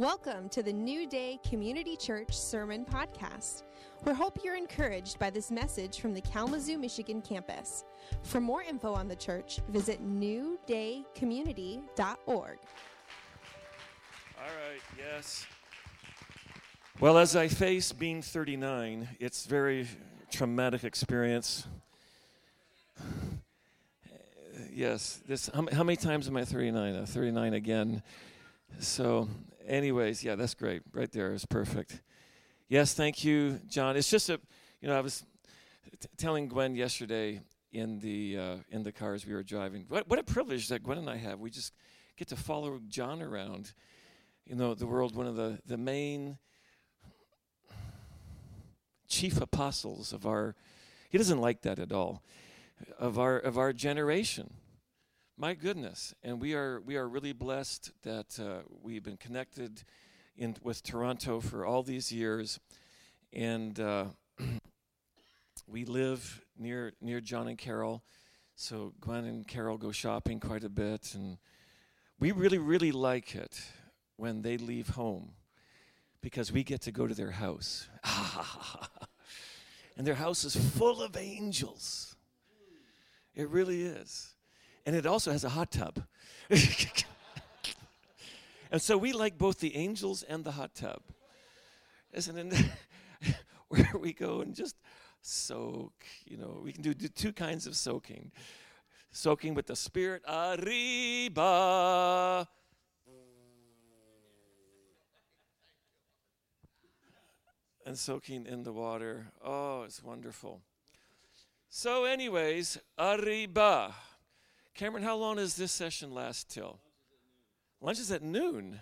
Welcome to the New Day Community Church Sermon Podcast. We hope you're encouraged by this message from the Kalamazoo, Michigan campus. For more info on the church, visit newdaycommunity.org. All right, yes. Well, as I face being 39, it's very traumatic experience. yes, this how, many times am I 39? Uh, 39 again. So, anyways, yeah, that's great. Right there is perfect. Yes, thank you, John. It's just a, you know, I was t- telling Gwen yesterday in the uh, in the cars we were driving. What what a privilege that Gwen and I have. We just get to follow John around. You know, the world, one of the the main chief apostles of our. He doesn't like that at all. Of our of our generation. My goodness, and we are we are really blessed that uh, we've been connected in with Toronto for all these years, and uh, we live near near John and Carol, so Gwen and Carol go shopping quite a bit, and we really really like it when they leave home because we get to go to their house, and their house is full of angels. It really is and it also has a hot tub. and so we like both the angels and the hot tub. Isn't it? Where we go and just soak, you know, we can do, do two kinds of soaking. Soaking with the Spirit, arriba. And soaking in the water. Oh, it's wonderful. So, anyways, arriba. Cameron, how long does this session last till? Lunch is at noon.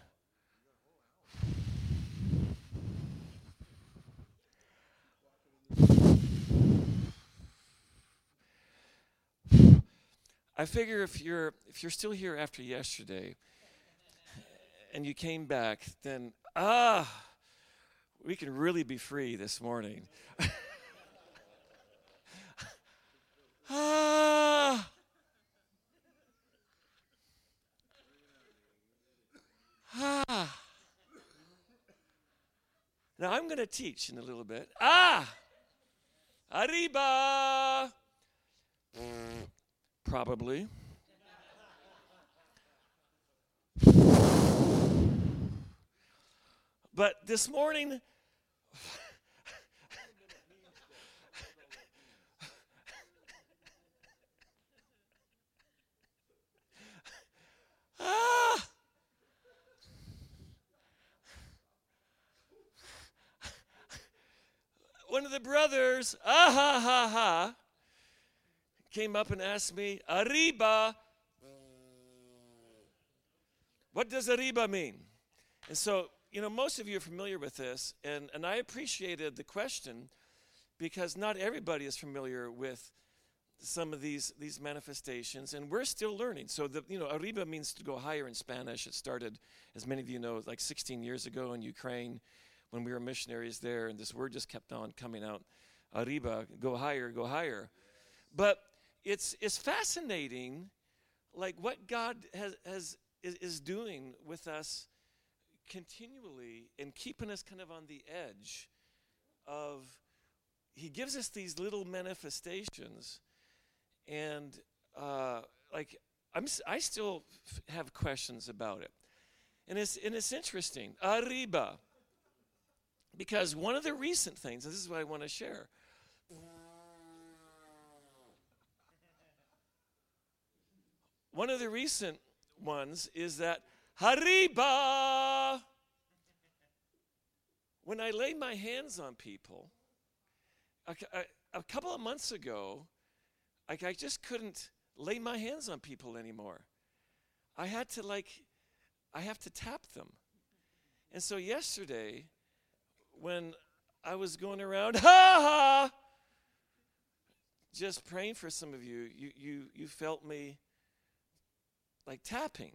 I figure if you're if you're still here after yesterday and you came back, then ah, we can really be free this morning. ah. Ah. Now I'm going to teach in a little bit. Ah! Arriba! Probably. But this morning, ah! One of the brothers, ah ha ha ha, came up and asked me, Arriba. What does arriba mean? And so, you know, most of you are familiar with this, and, and I appreciated the question because not everybody is familiar with some of these these manifestations and we're still learning so the you know arriba means to go higher in spanish it started as many of you know like 16 years ago in ukraine when we were missionaries there, and this word just kept on coming out. Arriba, go higher, go higher. But it's it's fascinating, like what God has has is, doing with us continually and keeping us kind of on the edge of. He gives us these little manifestations, and uh, like I'm, I still have questions about it, and it's and it's interesting. Arriba because one of the recent things, and this is what I want to share. One of the recent ones is that Hariba. When I lay my hands on people, a, a, a couple of months ago, I just couldn't lay my hands on people anymore. I had to like, I have to tap them. And so yesterday, when I was going around, ha ha, just praying for some of you, you, you, you felt me like tapping.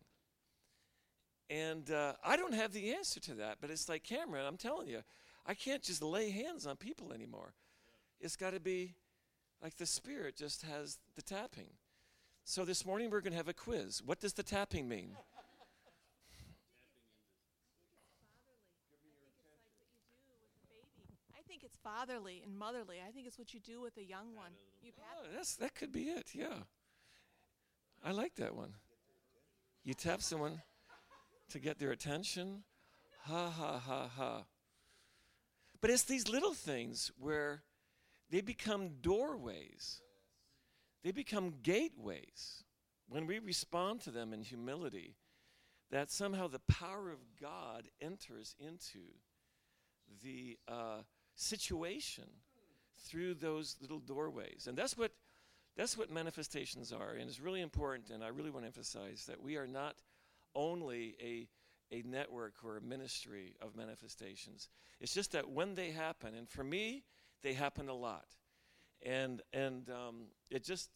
And uh, I don't have the answer to that, but it's like Cameron, I'm telling you, I can't just lay hands on people anymore. It's got to be like the Spirit just has the tapping. So this morning we're going to have a quiz. What does the tapping mean? think it's fatherly and motherly. I think it's what you do with a young one. You pat Oh, that's, that could be it, yeah. I like that one. You tap someone to get their attention. Ha ha ha ha. But it's these little things where they become doorways, they become gateways. When we respond to them in humility, that somehow the power of God enters into the uh, situation through those little doorways. And that's what that's what manifestations are. And it's really important, and I really want to emphasize that we are not only a a network or a ministry of manifestations. It's just that when they happen, and for me, they happen a lot, and and um, it just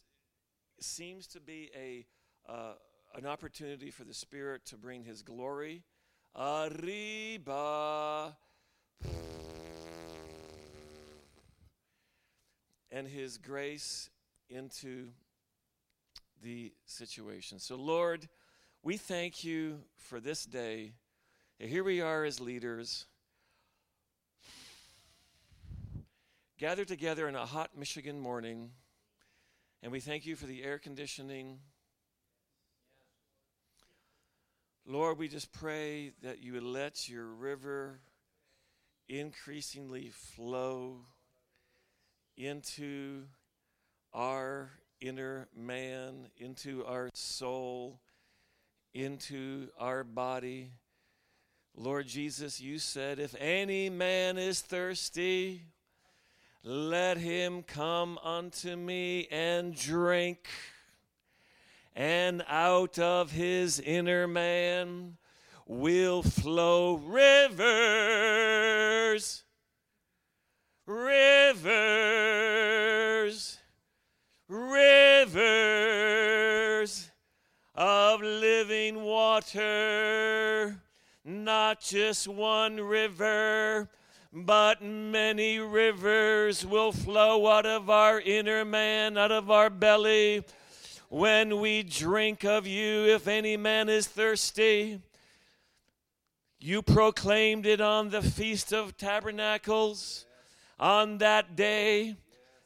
seems to be a uh, an opportunity for the Spirit to bring His glory. Arriba. And His grace into the situation. So, Lord, we thank you for this day. Here we are as leaders, gathered together in a hot Michigan morning, and we thank you for the air conditioning. Lord, we just pray that you would let your river increasingly flow into our inner man, into our soul, into our body. Lord Jesus, you said, if any man is thirsty, let him come unto me and drink. And out of his inner man will flow rivers, rivers, rivers of living water. Not just one river, but many rivers will flow out of our inner man, out of our belly. When we drink of you, if any man is thirsty, you proclaimed it on the Feast of Tabernacles on that day,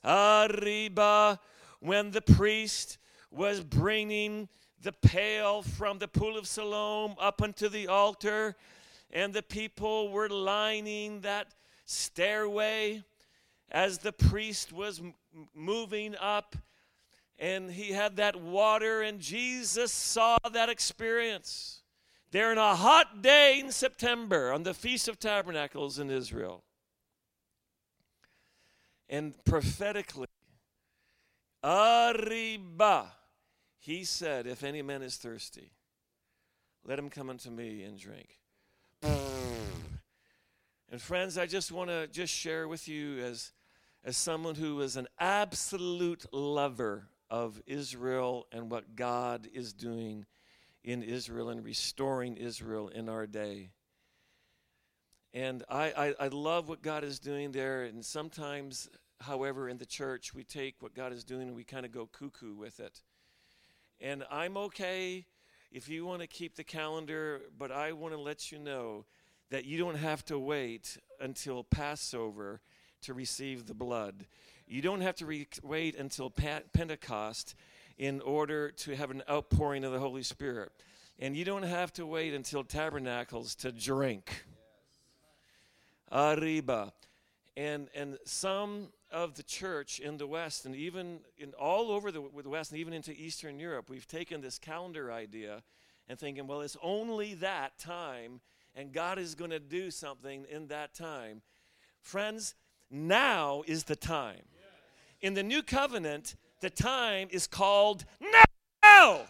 Arriba, when the priest was bringing the pail from the pool of Siloam up unto the altar, and the people were lining that stairway as the priest was m- moving up, and he had that water, and Jesus saw that experience. There in a hot day in September on the Feast of Tabernacles in Israel. And prophetically, Arriba, he said, If any man is thirsty, let him come unto me and drink. And friends, I just want to just share with you as as someone who is an absolute lover of Israel and what God is doing in Israel and restoring Israel in our day. And I, I, I love what God is doing there. And sometimes, however, in the church, we take what God is doing and we kind of go cuckoo with it. And I'm okay if you want to keep the calendar, but I want to let you know that you don't have to wait until Passover to receive the blood. You don't have to re- wait until Pentecost in order to have an outpouring of the Holy Spirit. And you don't have to wait until Tabernacles to drink. Arriba. And, and some of the church in the West, and even in all over the, the West, and even into Eastern Europe, we've taken this calendar idea and thinking, well, it's only that time, and God is going to do something in that time. Friends, now is the time. In the new covenant, the time is called now.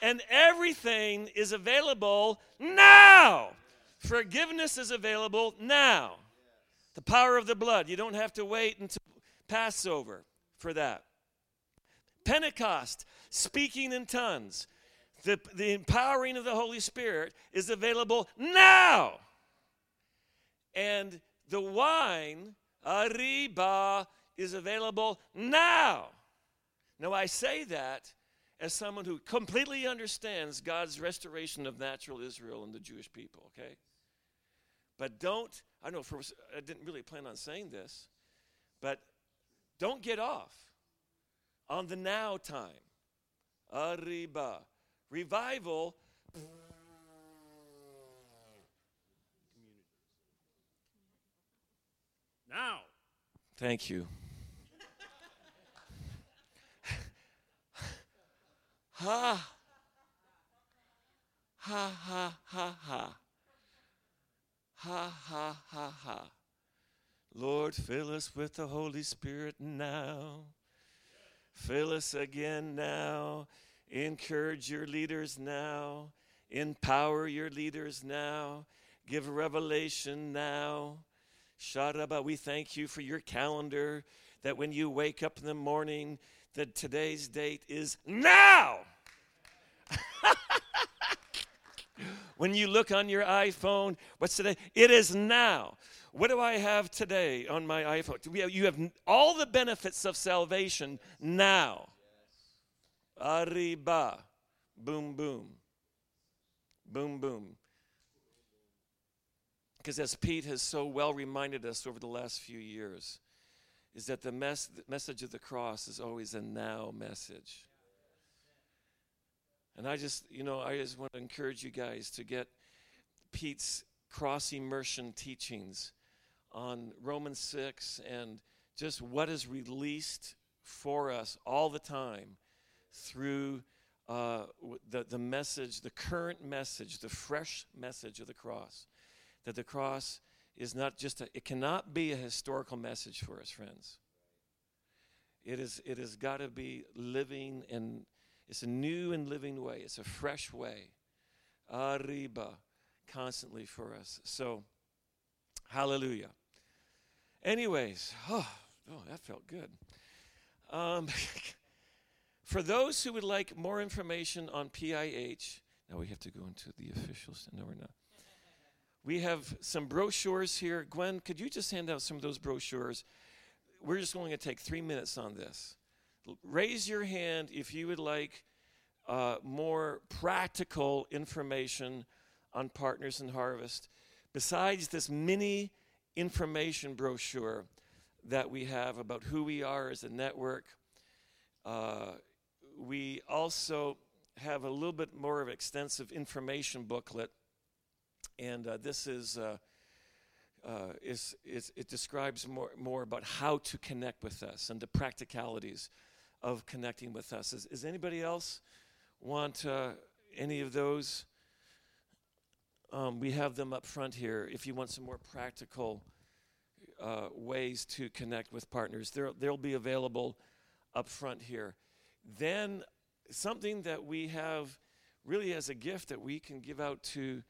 And everything is available now. Forgiveness is available now. The power of the blood. You don't have to wait until Passover for that. Pentecost, speaking in tongues. The, the empowering of the Holy Spirit is available now. And the wine, arriba, is available now. Now, I say that as someone who completely understands God's restoration of natural Israel and the Jewish people, okay? But don't, I don't know, for, I didn't really plan on saying this, but don't get off on the now time. Arriba. Revival. Now. Thank you. ha. Ha ha ha ha. Ha ha ha ha. Lord, fill us with the Holy Spirit now. Fill us again now. Encourage your leaders now. Empower your leaders now. Give revelation now. Sharaba, we thank you for your calendar that when you wake up in the morning, that today's date is now. when you look on your iPhone, what's today? It is now. What do I have today on my iPhone? You have all the benefits of salvation now. Arriba. Boom, boom. Boom, boom. Because as Pete has so well reminded us over the last few years, is that the, mes- the message of the cross is always a now message. And I just, you know, I just want to encourage you guys to get Pete's cross immersion teachings on Romans 6 and just what is released for us all the time through uh, the, the message, the current message, the fresh message of the cross. That the cross is not just a, it cannot be a historical message for us, friends. It is, it has got to be living and it's a new and living way. It's a fresh way. Arriba, constantly for us. So, hallelujah. Anyways, oh, oh that felt good. Um, for those who would like more information on PIH, now we have to go into the officials. No, we're not. We have some brochures here. Gwen, could you just hand out some of those brochures? We're just going to take three minutes on this. Raise your hand if you would like uh, more practical information on Partners in Harvest. Besides this mini information brochure that we have about who we are as a network, uh, we also have a little bit more of extensive information booklet. And uh, this is, uh, uh, is, is, it describes more, more about how to connect with us and the practicalities of connecting with us. Is, is anybody else want uh, any of those? Um, we have them up front here if you want some more practical uh, ways to connect with partners. They'll, they'll be available up front here. Then, something that we have really as a gift that we can give out to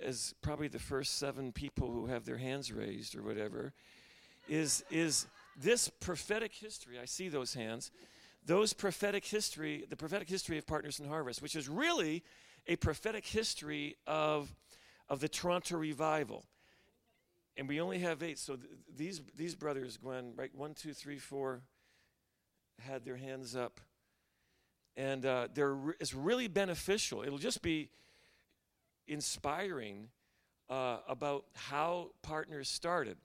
as probably the first seven people who have their hands raised or whatever is is this prophetic history i see those hands those prophetic history, the prophetic history of Partners in Harvest, which is really a prophetic history of, of the Toronto revival. And we only have eight. So th- these, these brothers, Gwen, right? One, two, three, four, had their hands up. And uh, they're re- it's really beneficial. It'll just be inspiring uh, about how partners started.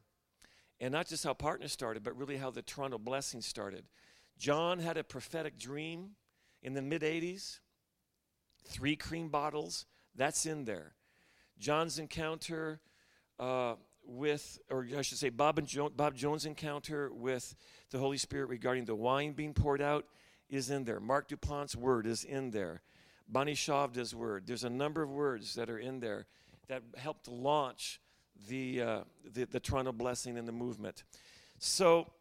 And not just how partners started, but really how the Toronto blessing started. John had a prophetic dream in the mid 80s. Three cream bottles, that's in there. John's encounter uh, with, or I should say, Bob, and jo- Bob Jones' encounter with the Holy Spirit regarding the wine being poured out is in there. Mark DuPont's word is in there. Bonnie Chavda's word. There's a number of words that are in there that helped launch the, uh, the, the Toronto blessing and the movement. So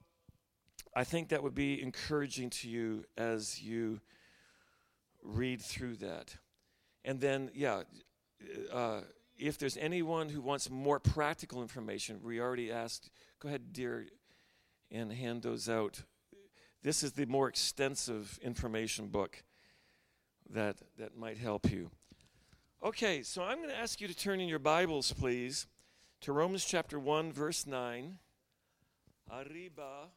I think that would be encouraging to you as you read through that. And then, yeah, uh, if there's anyone who wants more practical information, we already asked, go ahead, dear, and hand those out. This is the more extensive information book that, that might help you. Okay, so I'm going to ask you to turn in your Bibles, please, to Romans chapter 1, verse 9. Arriba.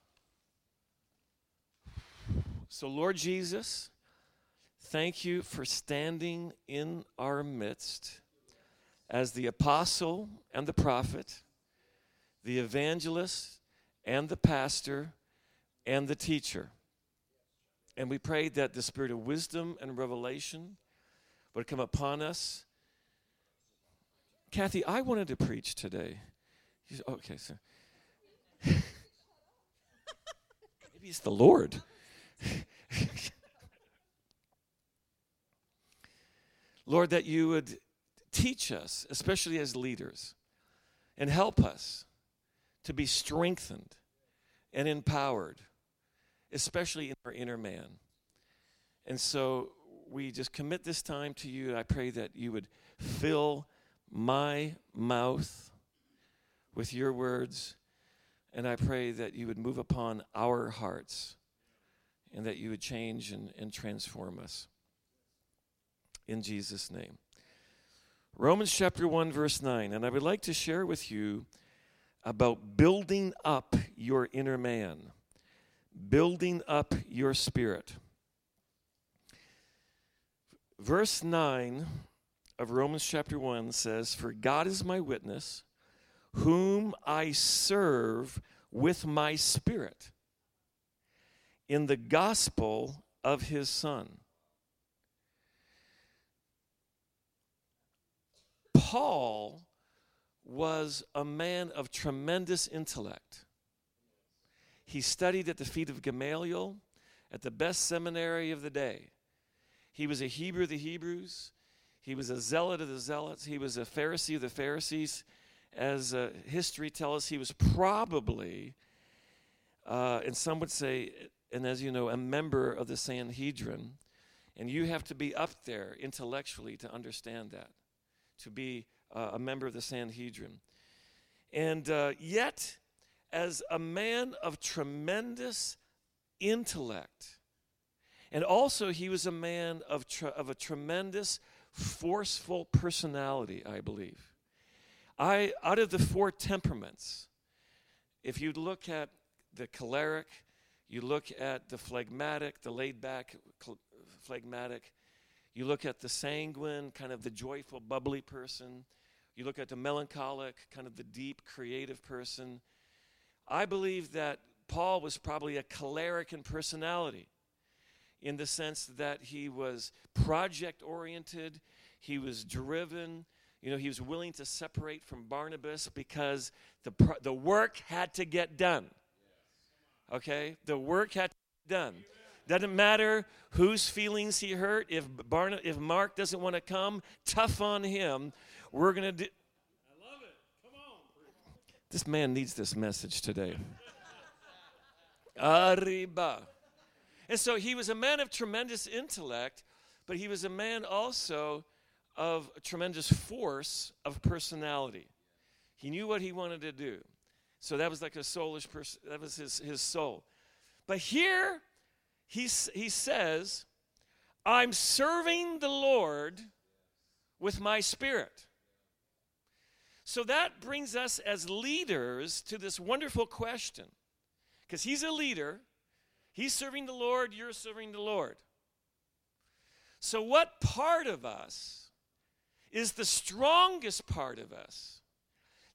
So, Lord Jesus, thank you for standing in our midst as the apostle and the prophet, the evangelist and the pastor and the teacher. And we prayed that the spirit of wisdom and revelation would come upon us. Kathy, I wanted to preach today. Okay, so maybe it's the Lord. Lord, that you would teach us, especially as leaders, and help us to be strengthened and empowered, especially in our inner man. And so we just commit this time to you. I pray that you would fill my mouth with your words. And I pray that you would move upon our hearts and that you would change and, and transform us. In Jesus' name. Romans chapter 1, verse 9. And I would like to share with you about building up your inner man, building up your spirit. Verse 9 of Romans chapter 1 says, For God is my witness, whom I serve with my spirit in the gospel of his Son. Paul was a man of tremendous intellect. He studied at the feet of Gamaliel at the best seminary of the day. He was a Hebrew of the Hebrews. He was a zealot of the zealots. He was a Pharisee of the Pharisees. As uh, history tells us, he was probably, uh, and some would say, and as you know, a member of the Sanhedrin. And you have to be up there intellectually to understand that, to be uh, a member of the Sanhedrin. And uh, yet, as a man of tremendous intellect, and also he was a man of, of a tremendous, forceful personality, I believe. I, out of the four temperaments, if you look at the choleric, you look at the phlegmatic, the laid back phlegmatic, you look at the sanguine, kind of the joyful, bubbly person, you look at the melancholic, kind of the deep, creative person. I believe that Paul was probably a choleric in personality in the sense that he was project oriented, he was driven. You know, he was willing to separate from Barnabas because the, the work had to get done. Okay? The work had to be done. Doesn't matter whose feelings he hurt. If, Barna, if Mark doesn't want to come, tough on him. We're going to do. I love it. Come on. This man needs this message today. Arriba. And so he was a man of tremendous intellect, but he was a man also of tremendous force of personality. He knew what he wanted to do. So that was like a soulish person, that was his, his soul. But here he, he says, I'm serving the Lord with my spirit. So that brings us as leaders to this wonderful question. Because he's a leader, he's serving the Lord, you're serving the Lord. So, what part of us is the strongest part of us?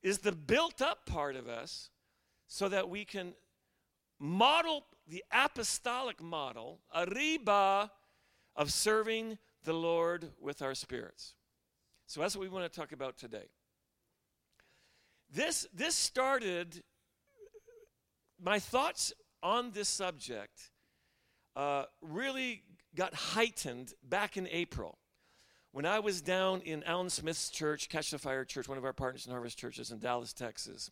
Is the built up part of us so that we can model the apostolic model, arriba, of serving the Lord with our spirits? So, that's what we want to talk about today. This, this started, my thoughts on this subject uh, really got heightened back in April when I was down in Alan Smith's church, Catch the Fire Church, one of our partners in Harvest Churches in Dallas, Texas.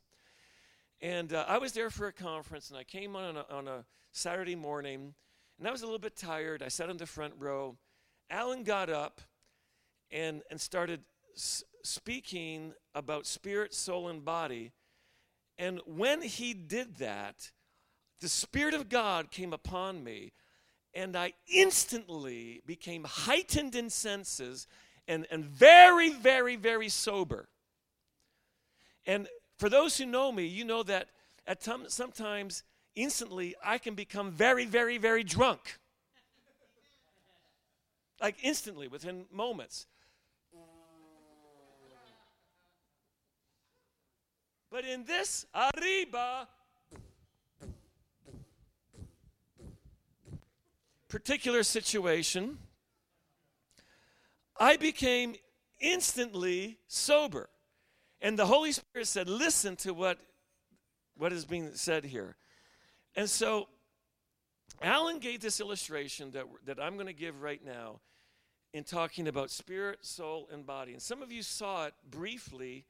And uh, I was there for a conference, and I came on a, on a Saturday morning, and I was a little bit tired. I sat in the front row. Alan got up and, and started s- speaking about spirit, soul, and body. And when he did that, the Spirit of God came upon me, and I instantly became heightened in senses and, and very, very, very sober. And for those who know me, you know that at t- sometimes instantly I can become very, very, very drunk. like instantly, within moments. But in this arriba particular situation, I became instantly sober. And the Holy Spirit said, Listen to what, what is being said here. And so Alan gave this illustration that, that I'm going to give right now in talking about spirit, soul, and body. And some of you saw it briefly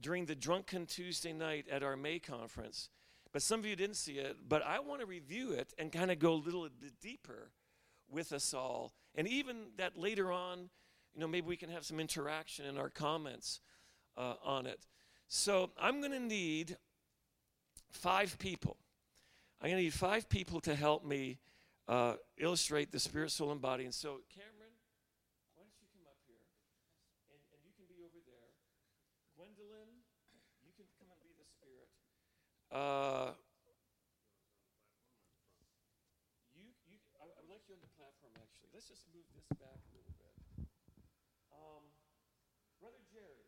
during the Drunken Tuesday night at our May conference, but some of you didn't see it. But I want to review it and kind of go a little bit deeper with us all. And even that later on, you know, maybe we can have some interaction in our comments uh, on it. So I'm going to need five people. I'm going to need five people to help me uh, illustrate the spirit, soul, and body. And so, Cameron, why don't you come up here? And, and you can be over there. Gwendolyn, you can come and be the spirit. Uh, you, you, I, I would like you on the platform, actually. Let's just move this back a little bit. Um, Brother Jerry,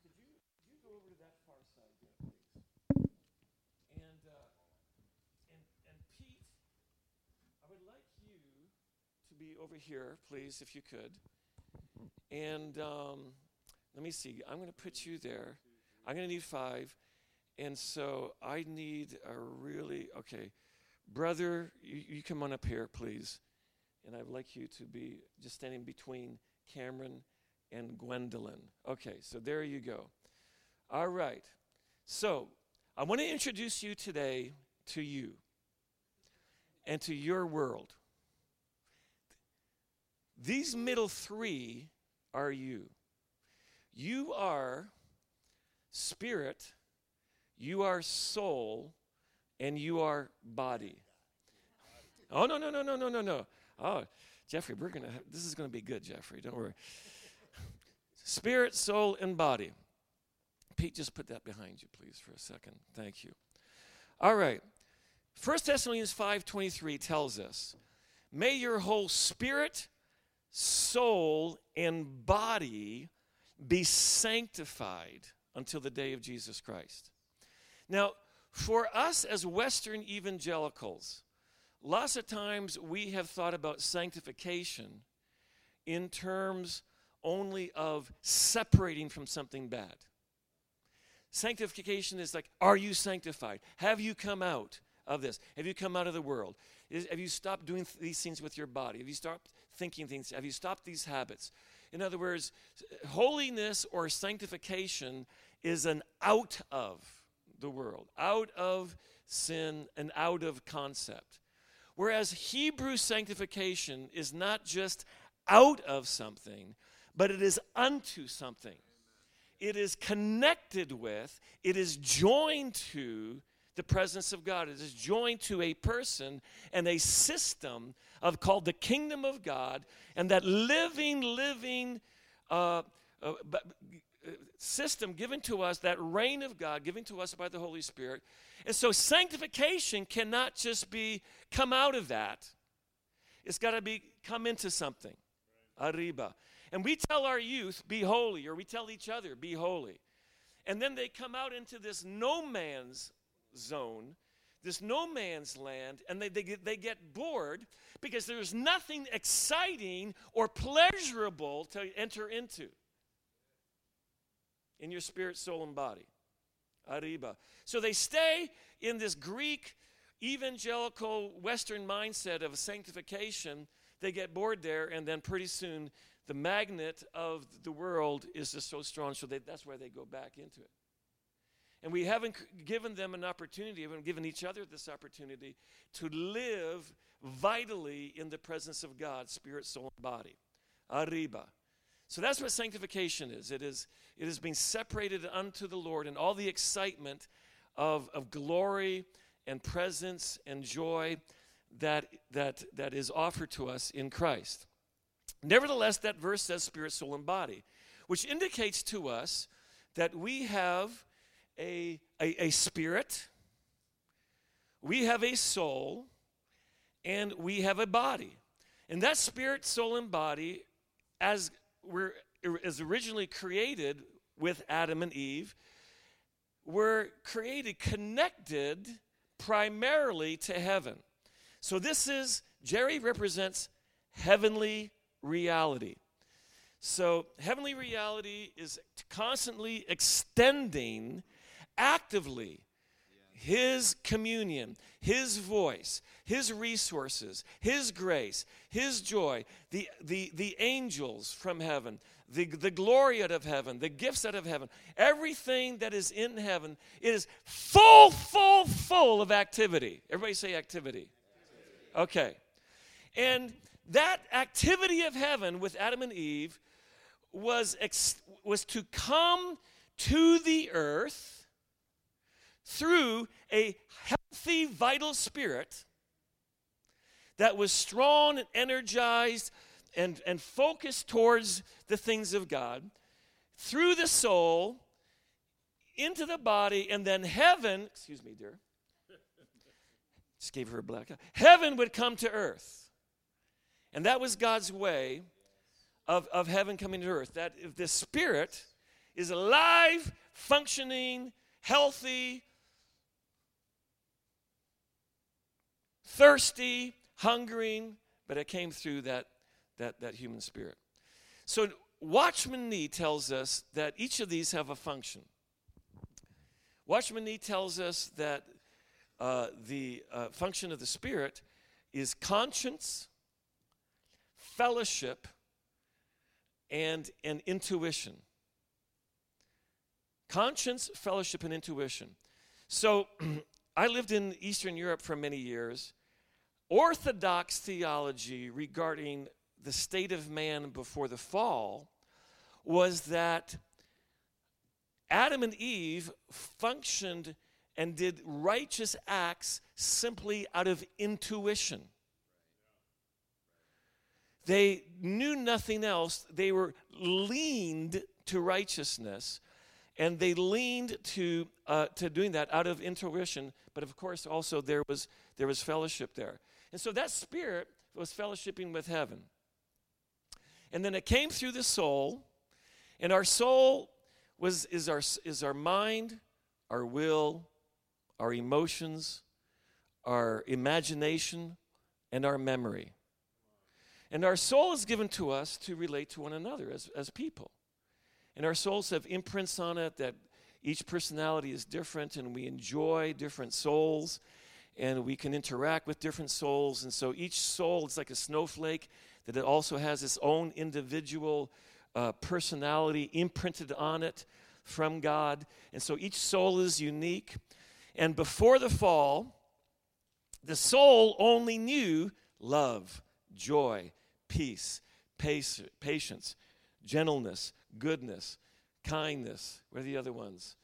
could you, could you go over to that far side there, please? And, uh, and, and Pete, I would like you to be over here, please, if you could. And um, let me see. I'm going to put you there. I'm going to need five. And so I need a really, okay. Brother, you, you come on up here, please. And I'd like you to be just standing between Cameron and Gwendolyn. Okay, so there you go. All right. So I want to introduce you today to you and to your world. These middle three are you. You are spirit, you are soul, and you are body. Oh, no, no, no, no, no, no, no. Oh, Jeffrey, we're going to, this is going to be good, Jeffrey. Don't worry. Spirit, soul, and body. Pete, just put that behind you, please, for a second. Thank you. All right. 1 Thessalonians 5.23 tells us, May your whole spirit, soul, and body be sanctified until the day of Jesus Christ. Now, for us as Western evangelicals, lots of times we have thought about sanctification in terms only of separating from something bad. Sanctification is like, are you sanctified? Have you come out of this? Have you come out of the world? Is, have you stopped doing th- these things with your body? Have you stopped thinking things? Have you stopped these habits? In other words, holiness or sanctification is an out of the world, out of sin, and out of concept. Whereas Hebrew sanctification is not just out of something, but it is unto something. It is connected with, it is joined to the presence of God. It is joined to a person and a system of called the kingdom of God, and that living, living uh, uh, system given to us, that reign of God given to us by the Holy Spirit. And so sanctification cannot just be come out of that. It's got to be come into something. Arriba. And we tell our youth, be holy, or we tell each other, be holy. And then they come out into this no man's zone, this no man's land, and they, they, they get bored because there's nothing exciting or pleasurable to enter into in your spirit, soul, and body. Arriba. So they stay in this Greek evangelical Western mindset of sanctification. They get bored there, and then pretty soon the magnet of the world is just so strong, so they, that's why they go back into it. And we haven't given them an opportunity, we haven't given each other this opportunity to live vitally in the presence of God, spirit, soul, and body. Arriba. So that's what sanctification is. It is it is being separated unto the Lord and all the excitement of, of glory and presence and joy that, that, that is offered to us in Christ. Nevertheless, that verse says spirit, soul, and body, which indicates to us that we have a, a, a spirit, we have a soul, and we have a body. And that spirit, soul, and body, as we're is originally created with Adam and Eve, were created connected primarily to heaven. So this is, Jerry represents heavenly reality. So heavenly reality is constantly extending actively his communion, his voice, his resources, his grace, his joy, the, the, the angels from heaven, the, the glory out of heaven, the gifts out of heaven, everything that is in heaven is full, full, full of activity. Everybody say activity. Okay. And that activity of heaven with Adam and Eve was, ex- was to come to the earth through a healthy, vital spirit that was strong and energized and, and focused towards the things of God through the soul into the body, and then heaven, excuse me, dear, just gave her a black eye. Heaven would come to earth. And that was God's way of, of heaven coming to earth. That if the Spirit is alive, functioning, healthy, thirsty, hungering, but it came through that, that, that human spirit. So, Watchman Nee tells us that each of these have a function. Watchman Nee tells us that uh, the uh, function of the Spirit is conscience, fellowship, and, and intuition. Conscience, fellowship, and intuition. So, I lived in Eastern Europe for many years. Orthodox theology regarding the state of man before the fall was that Adam and Eve functioned and did righteous acts simply out of intuition. They knew nothing else. They were leaned to righteousness, and they leaned to uh, to doing that out of intuition. But of course, also there was there was fellowship there, and so that spirit was fellowshipping with heaven. And then it came through the soul, and our soul was is our is our mind, our will, our emotions, our imagination, and our memory. And our soul is given to us to relate to one another as, as people. And our souls have imprints on it that each personality is different, and we enjoy different souls, and we can interact with different souls. And so each soul is like a snowflake, that it also has its own individual uh, personality imprinted on it from God. And so each soul is unique. And before the fall, the soul only knew love, joy, peace, patience, gentleness, goodness, kindness. What are the other ones?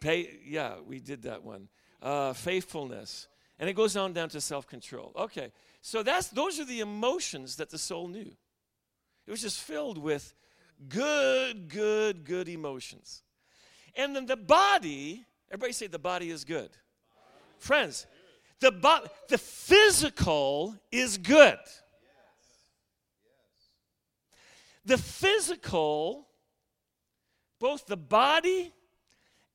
Pay, yeah, we did that one. Uh, faithfulness. And it goes on down to self control. Okay, so that's, those are the emotions that the soul knew. It was just filled with good, good, good emotions. And then the body, everybody say the body is good. Friends, the, bo- the physical is good. The physical, both the body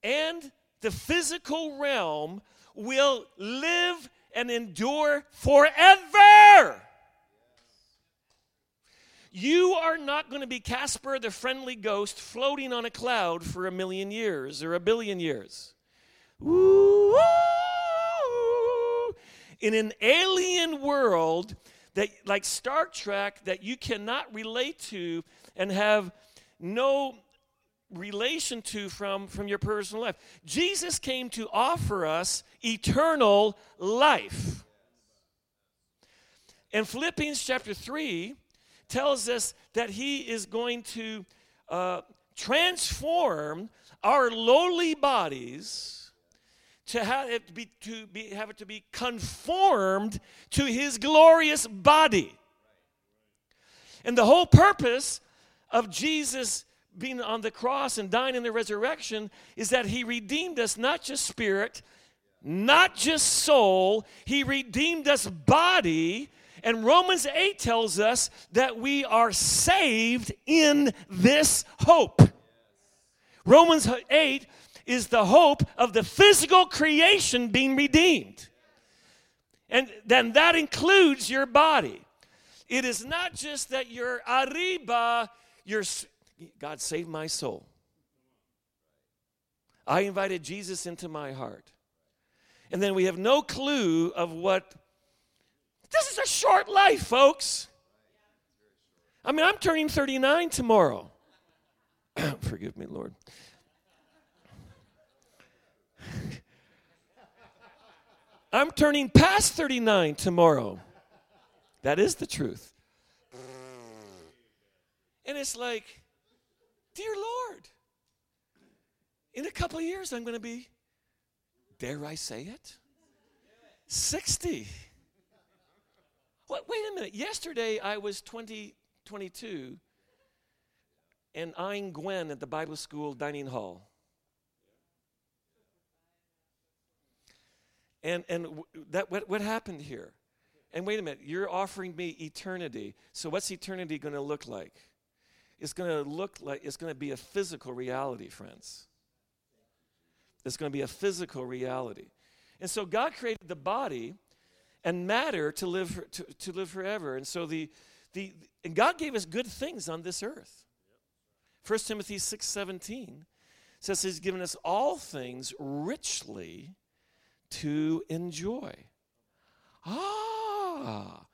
and the physical realm, will live and endure forever. You are not going to be Casper the friendly ghost floating on a cloud for a million years or a billion years. In an alien world that like Star Trek that you cannot relate to and have no relation to from from your personal life. Jesus came to offer us eternal life. And Philippians chapter 3 tells us that he is going to uh, transform our lowly bodies to have it to be, to be have it to be conformed to his glorious body. And the whole purpose of Jesus being on the cross and dying in the resurrection is that he redeemed us not just spirit, not just soul, he redeemed us body and Romans 8 tells us that we are saved in this hope. Romans 8 is the hope of the physical creation being redeemed. And then that includes your body. It is not just that you're arriba, you're, God saved my soul. I invited Jesus into my heart. And then we have no clue of what. This is a short life, folks. I mean, I'm turning 39 tomorrow. Forgive me, Lord. I'm turning past 39 tomorrow. That is the truth. And it's like, dear Lord, in a couple of years, I'm going to be, dare I say it? 60. Wait, wait a minute. Yesterday, I was 20, 22 and eyeing Gwen at the Bible school dining hall. And, and that, what, what happened here? And wait a minute, you're offering me eternity. So what's eternity going to look like? It's going to look like, it's going to be a physical reality, friends. It's going to be a physical reality. And so God created the body and matter to live, to, to live forever. And so the, the, and God gave us good things on this earth. 1 Timothy 6:17 says he's given us all things richly to enjoy. Ah.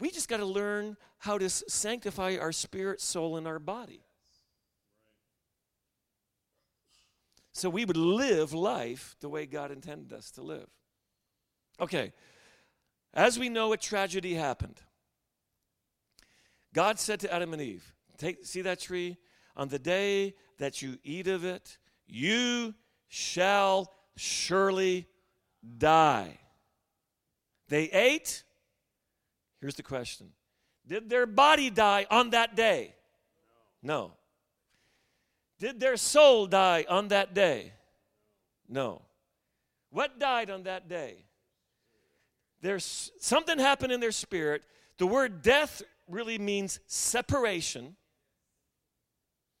We just got to learn how to sanctify our spirit, soul, and our body. So we would live life the way God intended us to live. Okay, as we know, a tragedy happened. God said to Adam and Eve, Take, see that tree? On the day that you eat of it, you shall surely die. They ate. Here's the question Did their body die on that day? No. Did their soul die on that day? No. What died on that day? There's something happened in their spirit. The word death really means separation.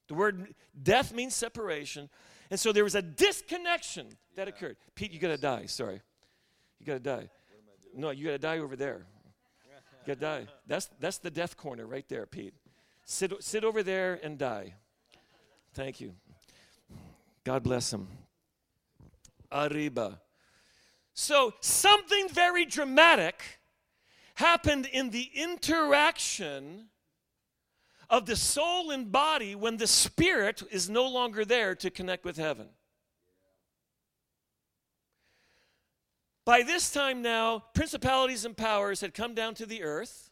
The word death means separation. And so there was a disconnection that occurred. Pete, you got to die. Sorry. You got to die. No, you got to die over there. You got to die. That's, that's the death corner right there, Pete. Sit, sit over there and die. Thank you. God bless him. Arriba. So, something very dramatic happened in the interaction of the soul and body when the spirit is no longer there to connect with heaven. By this time now, principalities and powers had come down to the earth,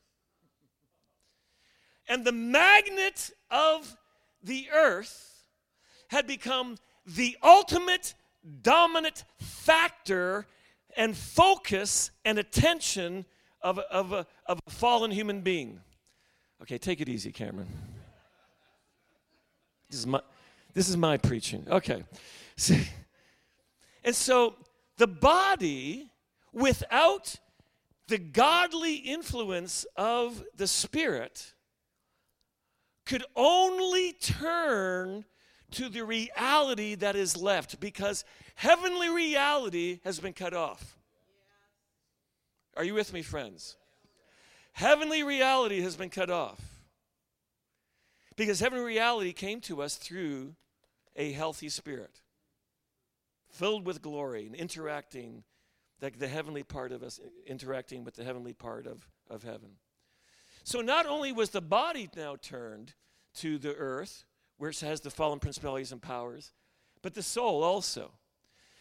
and the magnet of the earth had become the ultimate dominant factor and focus and attention of, of, a, of a fallen human being. Okay, take it easy, Cameron. This is my, this is my preaching. Okay. See, and so the body, without the godly influence of the Spirit, could only turn to the reality that is left because heavenly reality has been cut off. Are you with me, friends? Heavenly reality has been cut off. Because heavenly reality came to us through a healthy spirit, filled with glory and interacting, like the heavenly part of us interacting with the heavenly part of, of heaven. So not only was the body now turned to the earth, where it has the fallen principalities and powers, but the soul also.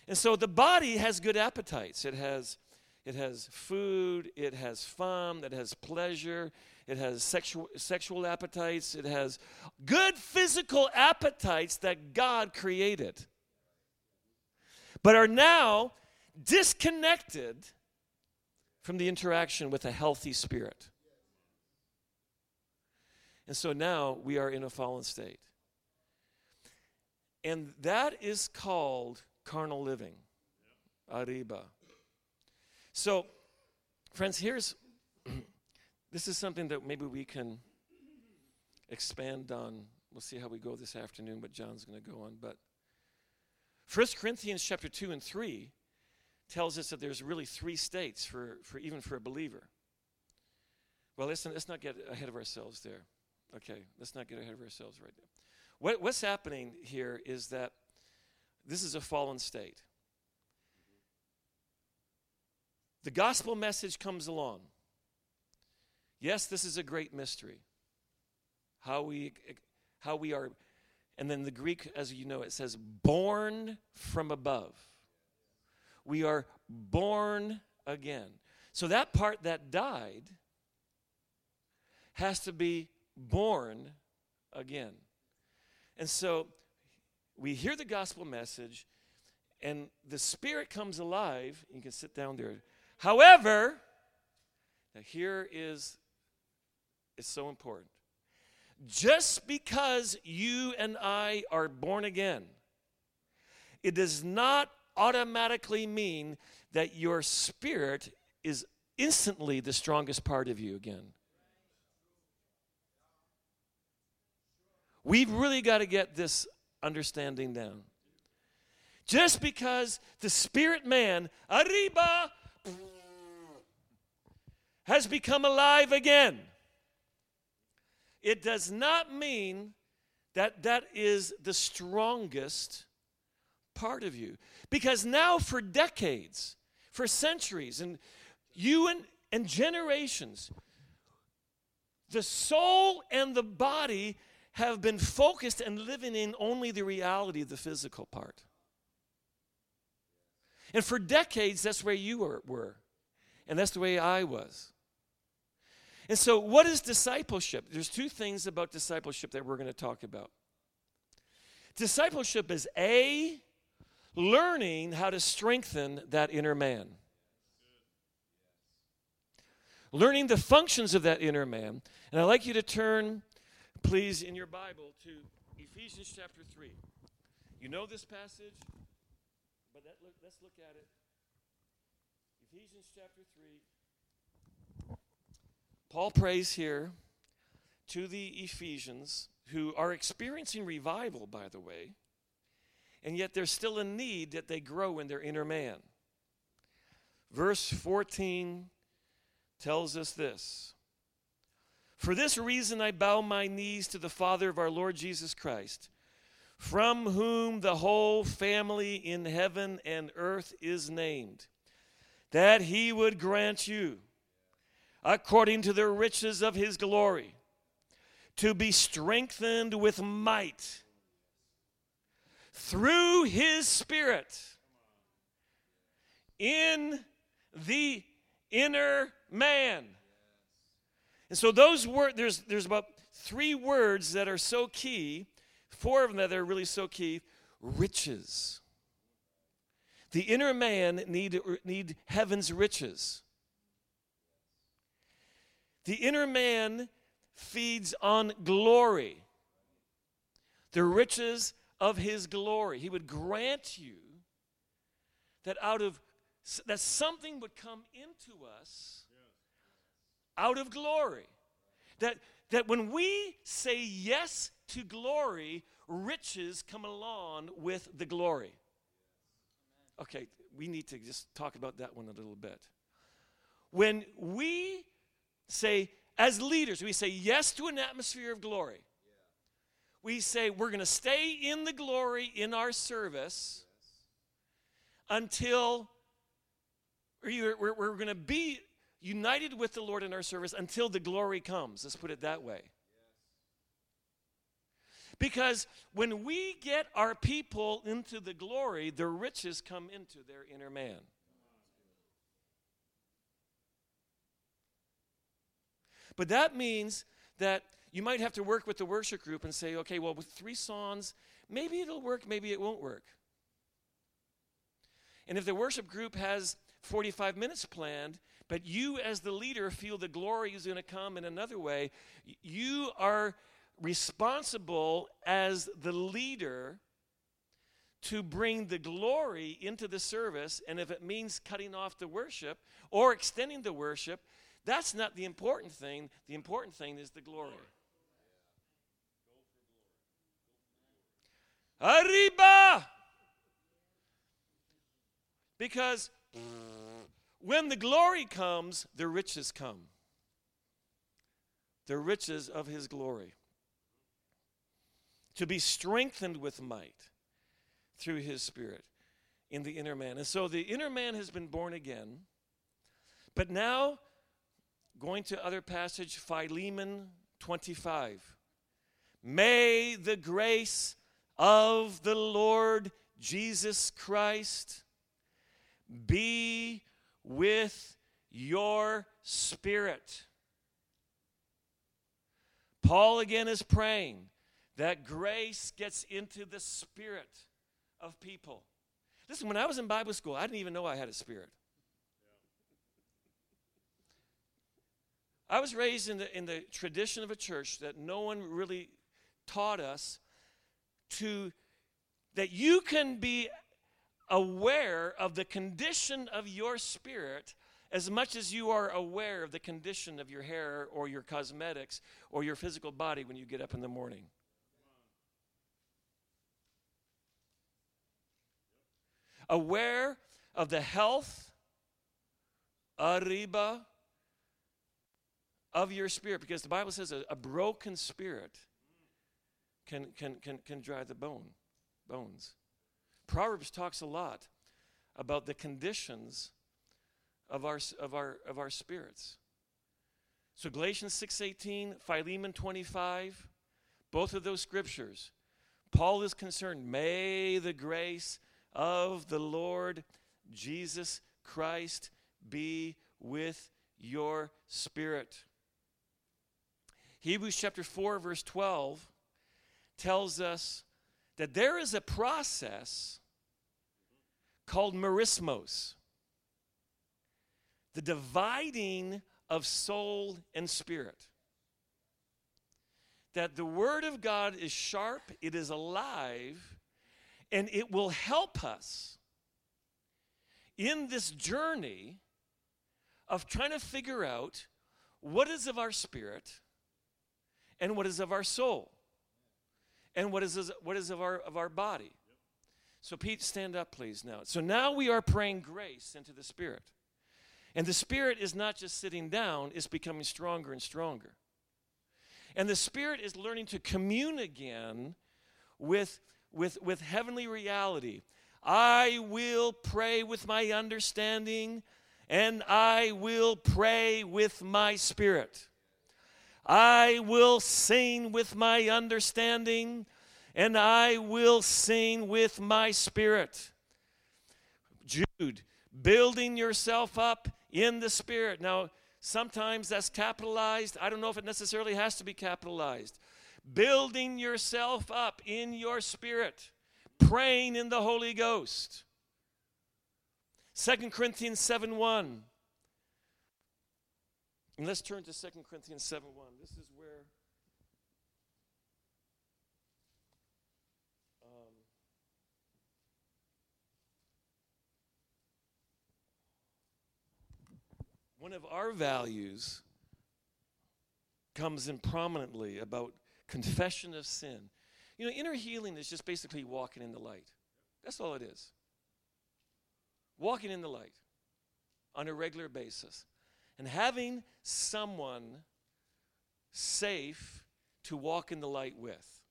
And so the body has good appetites. It has it has food, it has fun, it has pleasure, it has sexual, sexual appetites, it has good physical appetites that God created, but are now disconnected from the interaction with a healthy spirit. And so now we are in a fallen state. And that is called carnal living. Arriba. So, friends, here's this is something that maybe we can expand on we'll see how we go this afternoon, what John's going to go on. But 1 Corinthians chapter 2 and 3 tells us that there's really three states for, for even for a believer. Well, listen, let's not get ahead of ourselves there. Okay, let's not get ahead of ourselves right now. What, what's happening here is that this is a fallen state. The gospel message comes along. Yes, this is a great mystery. How we, how we are, and then the Greek, as you know, it says born from above. We are born again. So that part that died has to be born again. And so we hear the gospel message, and the Spirit comes alive. You can sit down there. However, now here is it's so important. Just because you and I are born again, it does not automatically mean that your spirit is instantly the strongest part of you again. We've really got to get this understanding down. Just because the spirit man, arriba, has become alive again, it does not mean that that is the strongest part of you. Because now, for decades, for centuries, and you and, and generations, the soul and the body have been focused and living in only the reality of the physical part. And for decades, that's where you were, were. And that's the way I was. And so, what is discipleship? There's two things about discipleship that we're going to talk about. Discipleship is A, learning how to strengthen that inner man. Learning the functions of that inner man. And I'd like you to turn please, in your Bible to Ephesians chapter 3. You know this passage, but that, let's look at it. Ephesians chapter 3. Paul prays here to the Ephesians who are experiencing revival, by the way, and yet there's still a need that they grow in their inner man. Verse 14 tells us this for this reason, I bow my knees to the Father of our Lord Jesus Christ, from whom the whole family in heaven and earth is named, that he would grant you, according to the riches of his glory, to be strengthened with might through his Spirit in the inner man and so those words, there's, there's about three words that are so key, four of them that are really so key. Riches. The inner man need, need heaven's riches. The inner man feeds on glory. The riches of his glory. He would grant you that out of that something would come into us out of glory. That, that when we say yes to glory, riches come along with the glory. Okay, we need to just talk about that one a little bit. When we say, as leaders, we say yes to an atmosphere of glory. We say we're going to stay in the glory in our service until we're, going to be united with the Lord in our service until the glory comes. Let's put it that way. Because when we get our people into the glory, the riches come into their inner man. But that means that you might have to work with the worship group and say, okay, well, with three songs, maybe it'll work, maybe it won't work. And if the worship group has 45 minutes planned, but you, as the leader, feel the glory is going to come in another way. You are responsible as the leader to bring the glory into the service. And if it means cutting off the worship or extending the worship, that's not the important thing. The important thing is the glory. Arriba! Because when the glory comes, the riches come. The riches of his glory. To be strengthened with might through his spirit in the inner man. And so the inner man has been born again. But now, going to other passage, Philemon 25. May the grace of the Lord Jesus Christ be with your spirit. Paul again is praying that grace gets into the spirit of people. Listen, when I was in Bible school, I didn't even know I had a spirit. I was raised in the, in the tradition of a church that no one really taught us to that you can be aware of the condition of your spirit as much as you are aware of the condition of your hair or your cosmetics or your physical body when you get up in the morning. Aware of the health, arriba, of your spirit because the Bible says a, a broken spirit can, can, can, can dry the bone, bones. Proverbs talks a lot about the conditions of our, of our, of our spirits. So Galatians 6:18, Philemon 25, both of those scriptures, Paul is concerned, may the grace of the Lord Jesus Christ be with your spirit. Hebrews chapter 4, verse 12 tells us that there is a process called merismos, the dividing of soul and spirit. That the Word of God is sharp, it is alive, and it will help us in this journey of trying to figure out what is of our spirit and what is of our soul? And what is what is of our of our body? So pete stand up please now. So now we are praying grace into the spirit. And the spirit is not just sitting down it's becoming stronger and stronger. And the spirit is learning to commune again with with with heavenly reality. I will pray with my understanding and i will pray with my spirit I will sing with my understanding, and I will sing with my spirit. Jude, building yourself up in the spirit. Now, sometimes that's capitalized. I don't know if it necessarily has to be capitalized. Building yourself up in your spirit, praying in the Holy Ghost. 2 Corinthians 7 1. And let's turn to 2 Corinthians 7 1. This is where um, one of our values comes in prominently about confession of sin. You know, inner healing is just basically walking in the light. That's all it is. Walking in the light on a regular basis and having someone safe to walk in the light with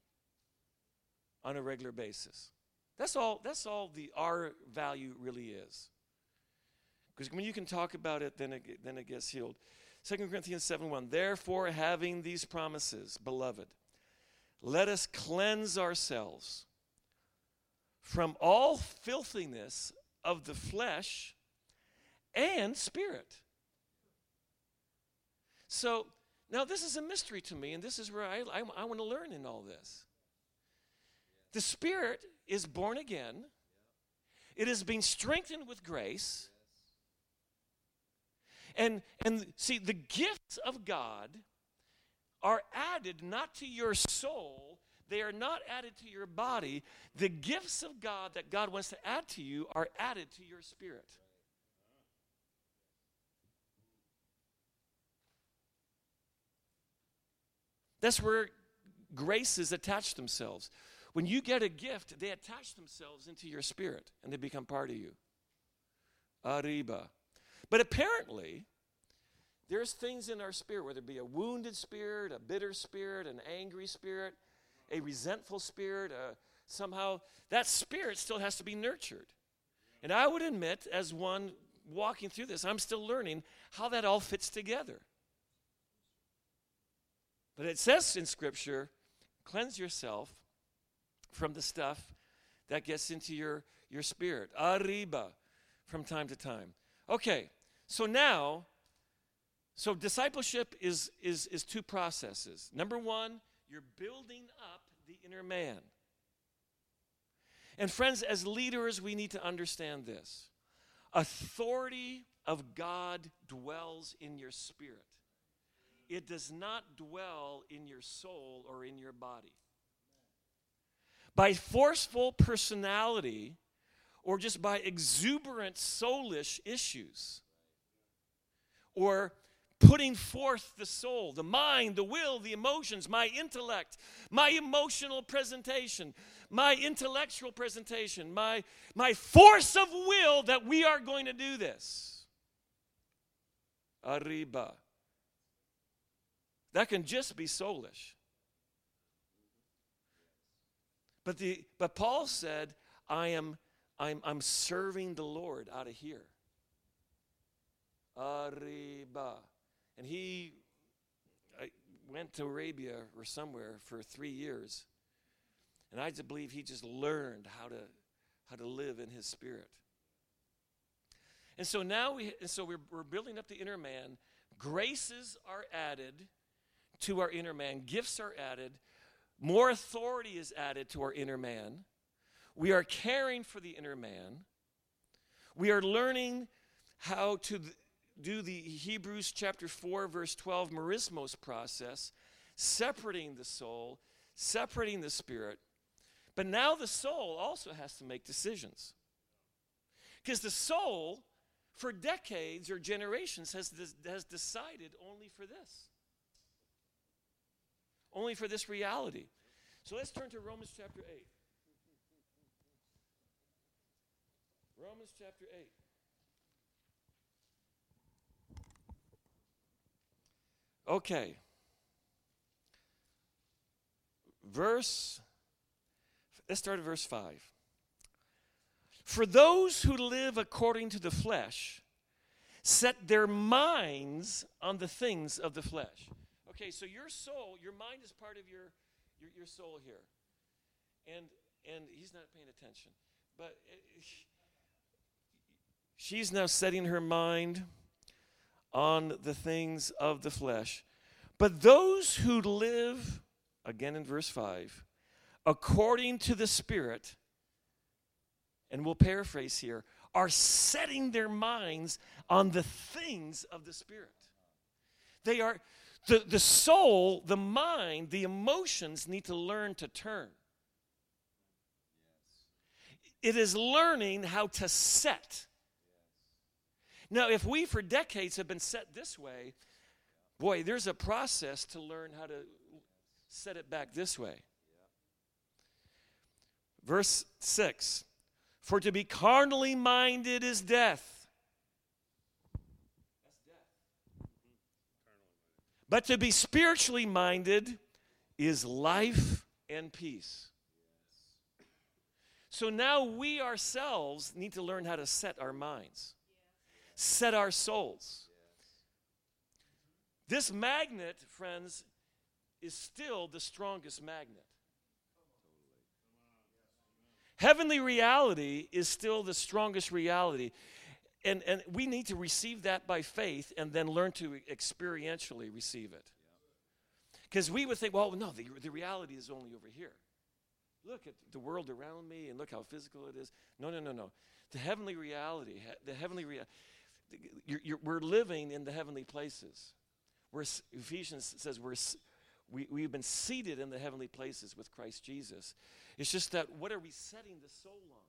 on a regular basis. That's all that's all the R value really is. Because when you can talk about it, then it, then it gets healed. 2 Corinthians 7 1. Therefore, having these promises, beloved, let us cleanse ourselves from all filthiness of the flesh and spirit so now this is a mystery to me, and this is where I, I, I want to learn in all this. The Spirit is born again, it is being strengthened with grace. And, and see, the gifts of God are added not to your soul, they are not added to your body. The gifts of God that God wants to add to you are added to your spirit. That's where graces attach themselves. When you get a gift, they attach themselves into your spirit and they become part of you. Arriba. But apparently, there's things in our spirit, whether it be a wounded spirit, a bitter spirit, an angry spirit, a resentful spirit, uh, somehow that spirit still has to be nurtured. And I would admit, as one walking through this, I'm still learning how that all fits together. But it says in Scripture, cleanse yourself from the stuff that gets into your, your spirit. Arriba, from time to time. Okay, so now, so discipleship is, is, is two processes. Number one, you're building up the inner man. And friends, as leaders, we need to understand this. Authority of God dwells in your spirit. It does not dwell in your soul or in your body. By forceful personality or just by exuberant soulish issues or putting forth the soul, the mind, the will, the emotions, my intellect, my emotional presentation, my intellectual presentation, my, my force of will that we are going to do this. Arriba. That can just be soulish. But, the, but Paul said, I am I'm, I'm serving the Lord out of here. Arriba. And he I went to Arabia or somewhere for three years. And I just believe he just learned how to, how to live in his spirit. And so now we, and so we're, we're building up the inner man. Graces are added to our inner man, gifts are added, more authority is added to our inner man. We are caring for the inner man. We are learning how to do the Hebrews chapter 4, verse 12 merismos process, separating the soul, separating the spirit. But now the soul also has to make decisions. Because the soul, for decades or generations, has, has decided only for this. Only for this reality. So let's turn to Romans chapter 8. Romans chapter 8. Okay. Verse, let's start at verse 5. For those who live according to the flesh set their minds on the things of the flesh. Okay, so your soul, your mind is part of your, your, your soul here. And, and he's not paying attention. But. It, uh, She's now setting her mind on the things of the flesh. But those who live, again in verse 5, according to the Spirit, and we'll paraphrase here, are setting their minds on the things of the Spirit. They are, the, the soul, the mind, the emotions need to learn to turn. It is learning how to set now, if we for decades have been set this way, boy, there's a process to learn how to set it back this way. Verse 6 For to be carnally minded is death. But to be spiritually minded is life and peace. So now we ourselves need to learn how to set our minds set our souls. This magnet, friends, is still the strongest magnet. Heavenly reality is still the strongest reality. And, and we need to receive that by faith and then learn to experientially receive it. Because we would think, well, no, the, the reality is only over here. Look at the world around me and look how physical it is. No, no, no, no. The heavenly reality, the heavenly reality we're living in the heavenly places. We're, Ephesians says we're, we, we've been seated in the heavenly places with Christ Jesus. It's just that what are we setting the soul on?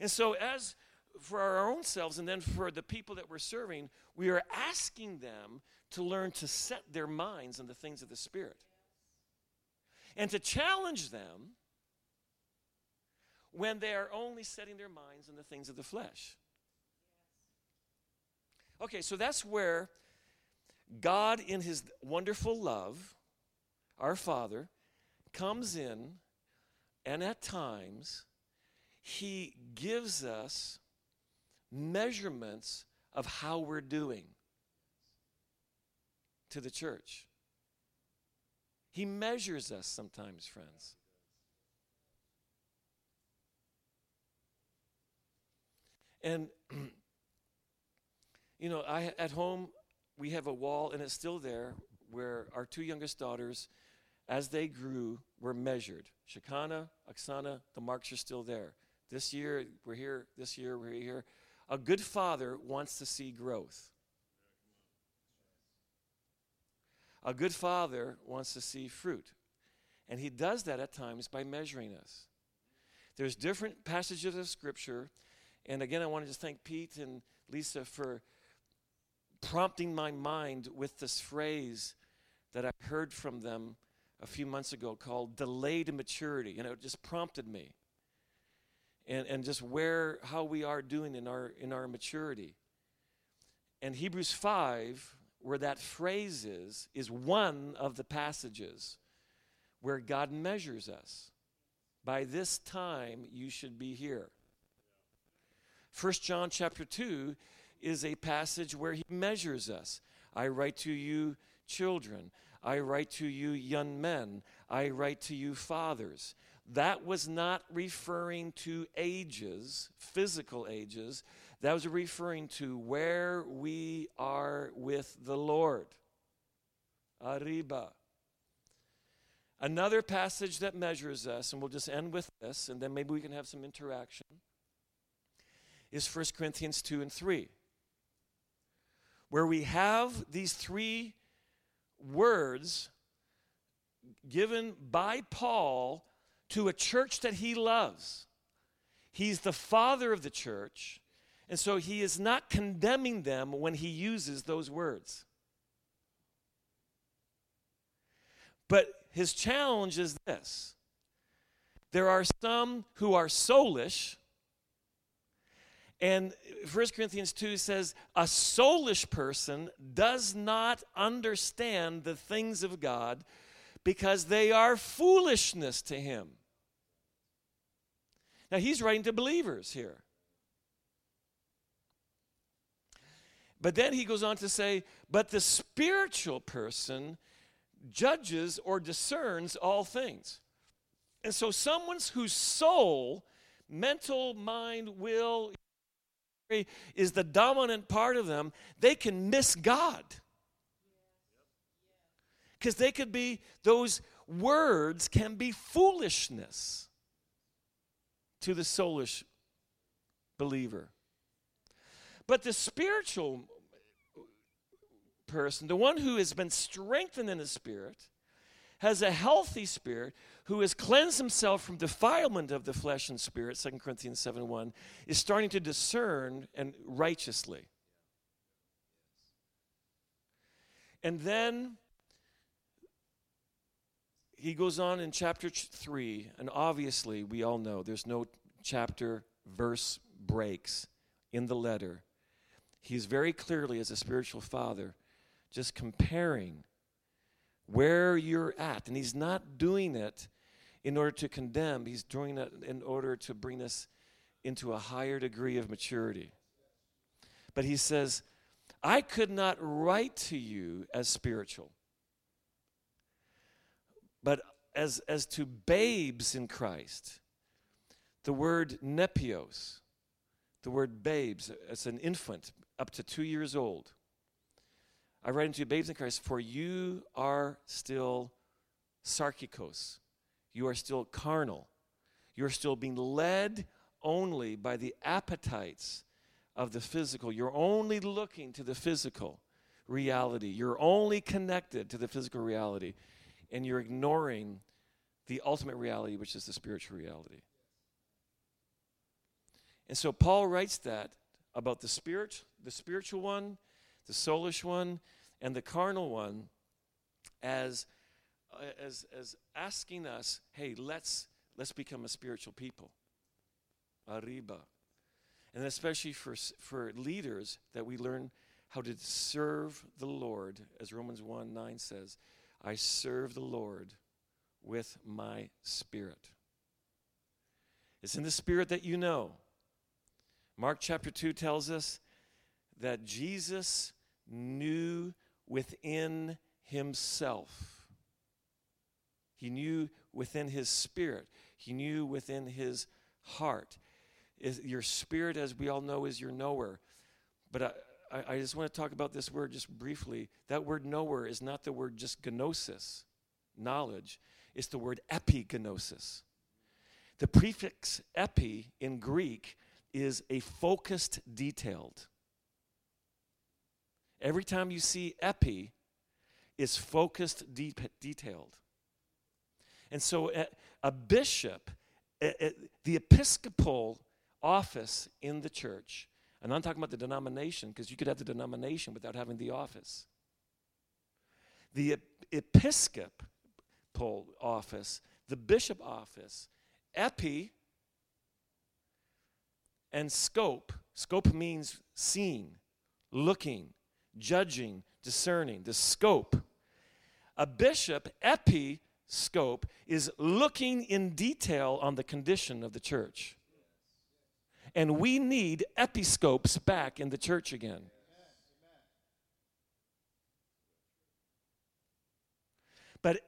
And so, as for our own selves and then for the people that we're serving, we are asking them to learn to set their minds on the things of the Spirit. and to challenge them when they are only setting their minds on the things of the flesh. Okay, so that's where God, in His wonderful love, our Father, comes in and at times He gives us measurements of how we're doing to the church. He measures us sometimes, friends. And, you know, I, at home, we have a wall, and it's still there, where our two youngest daughters, as they grew, were measured. Shakana, Oksana, the marks are still there. This year, we're here. This year, we're here. A good father wants to see growth. A good father wants to see fruit. And he does that at times by measuring us. There's different passages of Scripture. And again, I want to just thank Pete and Lisa for prompting my mind with this phrase that I heard from them a few months ago called delayed maturity. And it just prompted me. And, and just where, how we are doing in our, in our maturity. And Hebrews 5 where that phrase is, is one of the passages where God measures us. By this time, you should be here. First John chapter 2 is a passage where he measures us. I write to you, children. I write to you, young men. I write to you, fathers. That was not referring to ages, physical ages. That was referring to where we are with the Lord. Arriba. Another passage that measures us, and we'll just end with this, and then maybe we can have some interaction, is 1 Corinthians 2 and 3, where we have these three words given by Paul to a church that he loves. He's the father of the church, and so he is not condemning them when he uses those words. But his challenge is this there are some who are soulish. And 1 Corinthians 2 says, a soulish person does not understand the things of God because they are foolishness to him. Now, he's writing to believers here. But then he goes on to say, but the spiritual person judges or discerns all things. And so, someone's whose soul, mental, mind, will, is the dominant part of them, they can miss God. Because they could be, those words can be foolishness to the soulish believer. But the spiritual person, the one who has been strengthened in the spirit, has a healthy spirit, who has cleansed himself from defilement of the flesh and spirit, 2 Corinthians 7 1, is starting to discern and righteously. And then he goes on in chapter 3, and obviously we all know there's no chapter verse breaks in the letter he's very clearly, as a spiritual father, just comparing where you're at. And he's not doing it in order to condemn, he's doing it in order to bring us into a higher degree of maturity. But he says, I could not write to you as spiritual, but as, as to babes in Christ. The word nepios, the word babes, as an infant, up to two years old. I write unto you, babes in Christ, for you are still sarkikos. You are still carnal. You are still being led only by the appetites of the physical. You're only looking to the physical reality. You're only connected to the physical reality, and you're ignoring the ultimate reality, which is the spiritual reality. And so Paul writes that about the spirit, the spiritual one, the soulish one, and the carnal one as uh, as, as asking us, hey, let's, let's become a spiritual people. Arriba. And especially for, for leaders, that we learn how to serve the Lord, as Romans 1 9 says, I serve the Lord with my spirit. It's in the spirit that you know. Mark chapter 2 tells us that Jesus knew within himself. He knew within his spirit. He knew within his heart. Is your spirit, as we all know, is your knower. But uh, I, I, just want to talk about this word just briefly. That word knower is not the word just gnosis, knowledge. It's the word epigenosis. The prefix epi in Greek is a focused, detailed. Every time you see epi, is focused, detailed. And so a, a bishop, a, a, the episcopal office in the church, and I'm talking about the denomination because you could have the denomination without having the office. The episcopal office, the bishop office, epi and scope. Scope means seeing, looking, judging, discerning. The scope. A bishop, epi scope, is looking in detail on the condition of the church. And we need episcopes back in the church again. But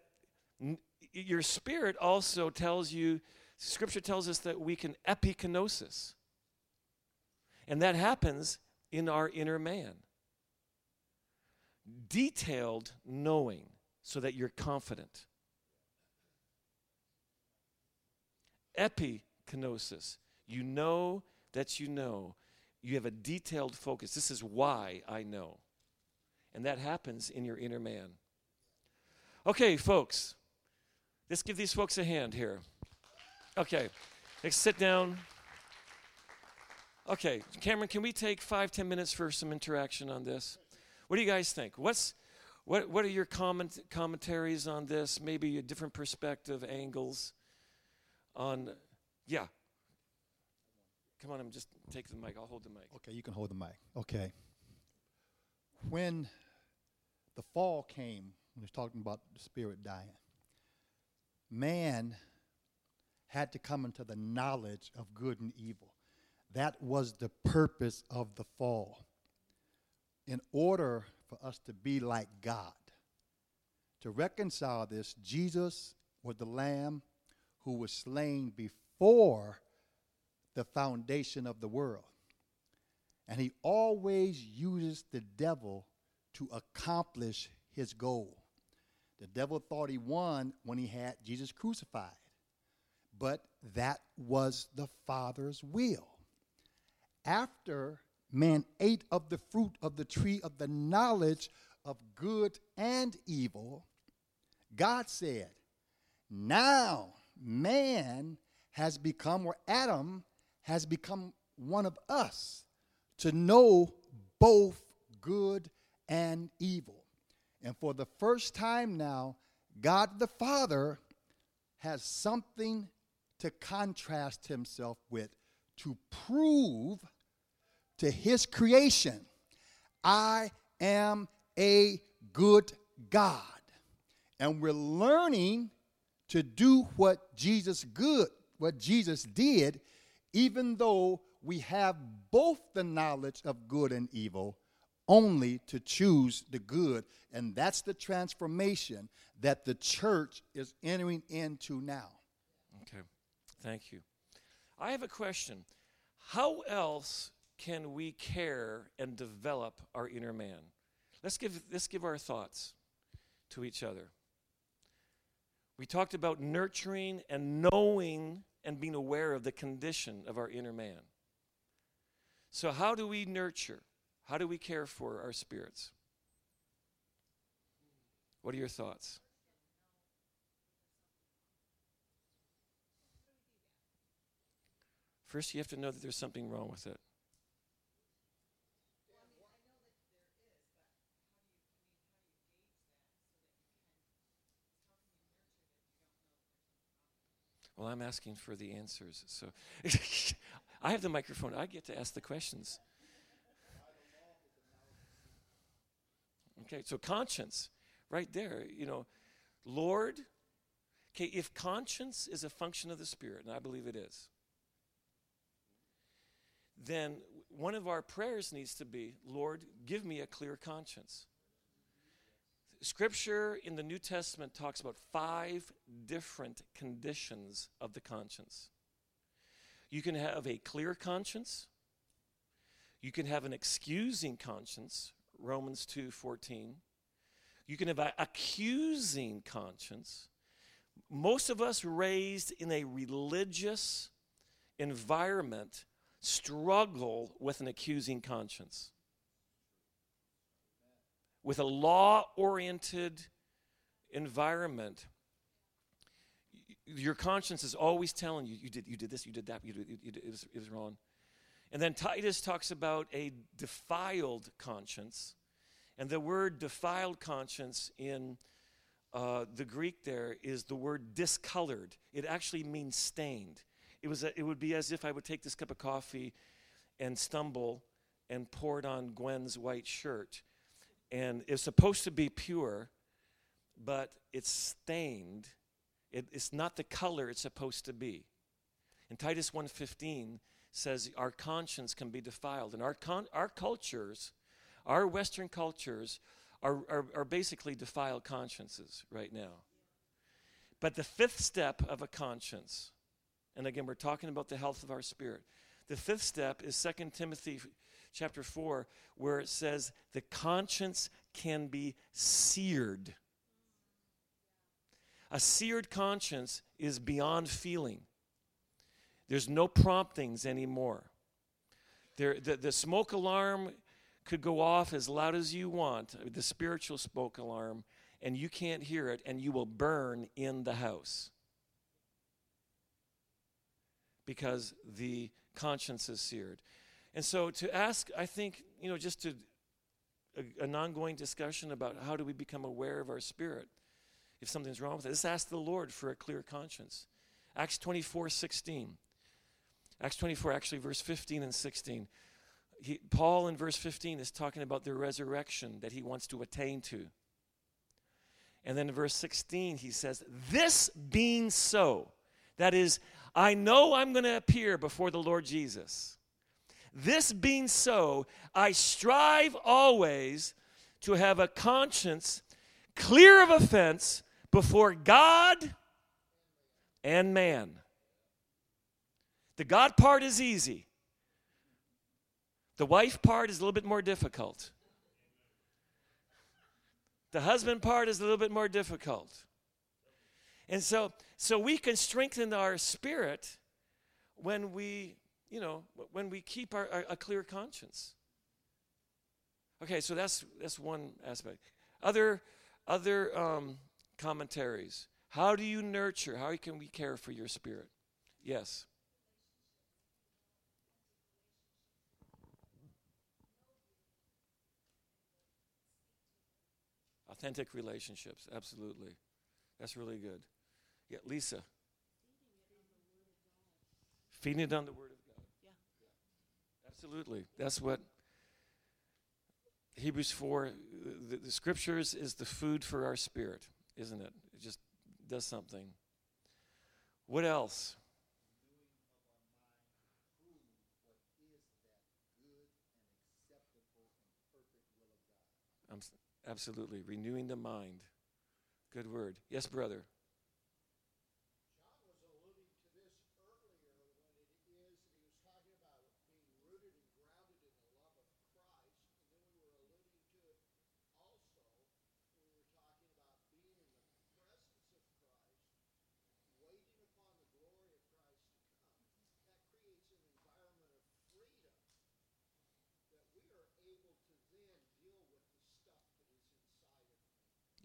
your spirit also tells you, Scripture tells us that we can epikenosis. And that happens in our inner man. Detailed knowing so that you're confident. Epikenosis. You know that you know. You have a detailed focus. This is why I know. And that happens in your inner man. Okay, folks. Let's give these folks a hand here. Okay. Let's sit down. Okay, Cameron, can we take five, ten minutes for some interaction on this? What do you guys think? What's what what are your comment commentaries on this? Maybe a different perspective, angles on yeah. Come on, I'm just take the mic. I'll hold the mic. Okay, you can hold the mic. Okay. When the fall came, when was talking about the spirit dying, man had to come into the knowledge of good and evil. That was the purpose of the fall. In order for us to be like God, to reconcile this, Jesus was the Lamb who was slain before the foundation of the world. And he always uses the devil to accomplish his goal. The devil thought he won when he had Jesus crucified, but that was the Father's will after man ate of the fruit of the tree of the knowledge of good and evil, God said, Now man has become, or Adam has become one of us to know both good and evil. And for the first time now, God the Father has something to contrast himself with to prove to his creation, I am a good God. And we're learning to do what Jesus good, what Jesus did, even though we have both the knowledge of good and evil, only to choose the good. And that's the transformation that the church is entering into now. Okay, thank you. I have a question. How else can we care and develop our inner man? Let's give, let's give our thoughts to each other. We talked about nurturing and knowing and being aware of the condition of our inner man. So, how do we nurture? How do we care for our spirits? What are your thoughts? First, you have to know that there's something wrong with it. Well, I'm asking for the answers. So I have the microphone. I get to ask the questions. Okay, so conscience, right there, you know, Lord, okay, if conscience is a function of the Spirit, and I believe it is, then one of our prayers needs to be, Lord, give me a clear conscience. Scripture in the New Testament talks about five different conditions of the conscience. You can have a clear conscience. You can have an excusing conscience, Romans 2:14. You can have an accusing conscience. Most of us raised in a religious environment struggle with an accusing conscience with a law oriented environment, your conscience is always telling you, you did, you did this, you did that, you did, you did, it, was, it was wrong. And then Titus talks about a defiled conscience. And the word defiled conscience in uh, the Greek there is the word discolored. It actually means stained. It, was a, it would be as if I would take this cup of coffee and stumble and pour it on Gwen's white shirt and it's supposed to be pure, but it's stained. It, it's not the color it's supposed to be. And Titus 1:15 says our conscience can be defiled, and our con- our cultures, our Western cultures, are, are, are basically defiled consciences right now. But the fifth step of a conscience, and again, we're talking about the health of our spirit. The fifth step is 2 Timothy chapter 4, where it says the conscience can be seared. A seared conscience is beyond feeling. There's no promptings anymore. There, the, the smoke alarm could go off as loud as you want, the spiritual smoke alarm, and you can't hear it, and you will burn in the house. Because the conscience is seared. And so to ask, I think, you know, just to a, an ongoing discussion about how do we become aware of our spirit if something's wrong with it. Let's ask the Lord for a clear conscience. Acts 24, 16. Acts 24, actually, verse 15 and 16. He, Paul in verse 15 is talking about the resurrection that he wants to attain to. And then in verse 16, he says, This being so, that is, I know I'm going to appear before the Lord Jesus. This being so, I strive always to have a conscience clear of offense before God and man. The God part is easy. The wife part is a little bit more difficult. The husband part is a little bit more difficult. And so so we can strengthen our spirit when we you know, when we keep our, our, a clear conscience. Okay, so that's that's one aspect. Other other um, commentaries. How do you nurture? How can we care for your spirit? Yes. Authentic relationships, absolutely. That's really good. Yeah, Lisa. Feeding it on the Word Absolutely. That's what Hebrews 4, the, the, scriptures is the food for our spirit, isn't it? It just does something. What else? absolutely. Renewing the mind. Good word. Yes, brother.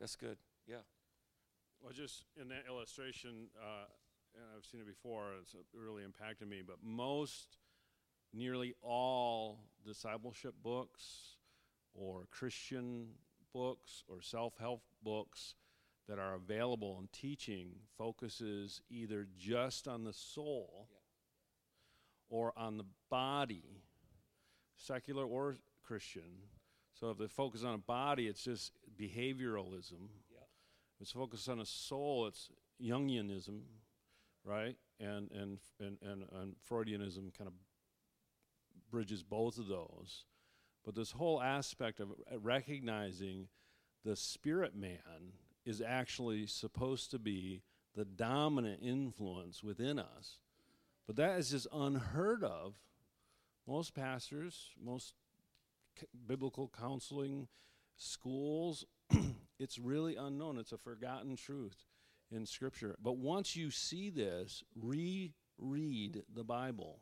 that's good. Yeah. Well, just in that illustration, uh, and I've seen it before, it's really impacted me, but most, nearly all discipleship books or Christian books or self-help books that are available in teaching focuses either just on the soul or on the body, secular or Christian. So if they focus on a body, it's just behavioralism. If it's focused on a soul, it's Jungianism, right? And and and and, and Freudianism kind of bridges both of those. But this whole aspect of recognizing the spirit man is actually supposed to be the dominant influence within us. But that is just unheard of. Most pastors, most c- biblical counseling schools, it's really unknown. It's a forgotten truth in Scripture. But once you see this, reread the Bible.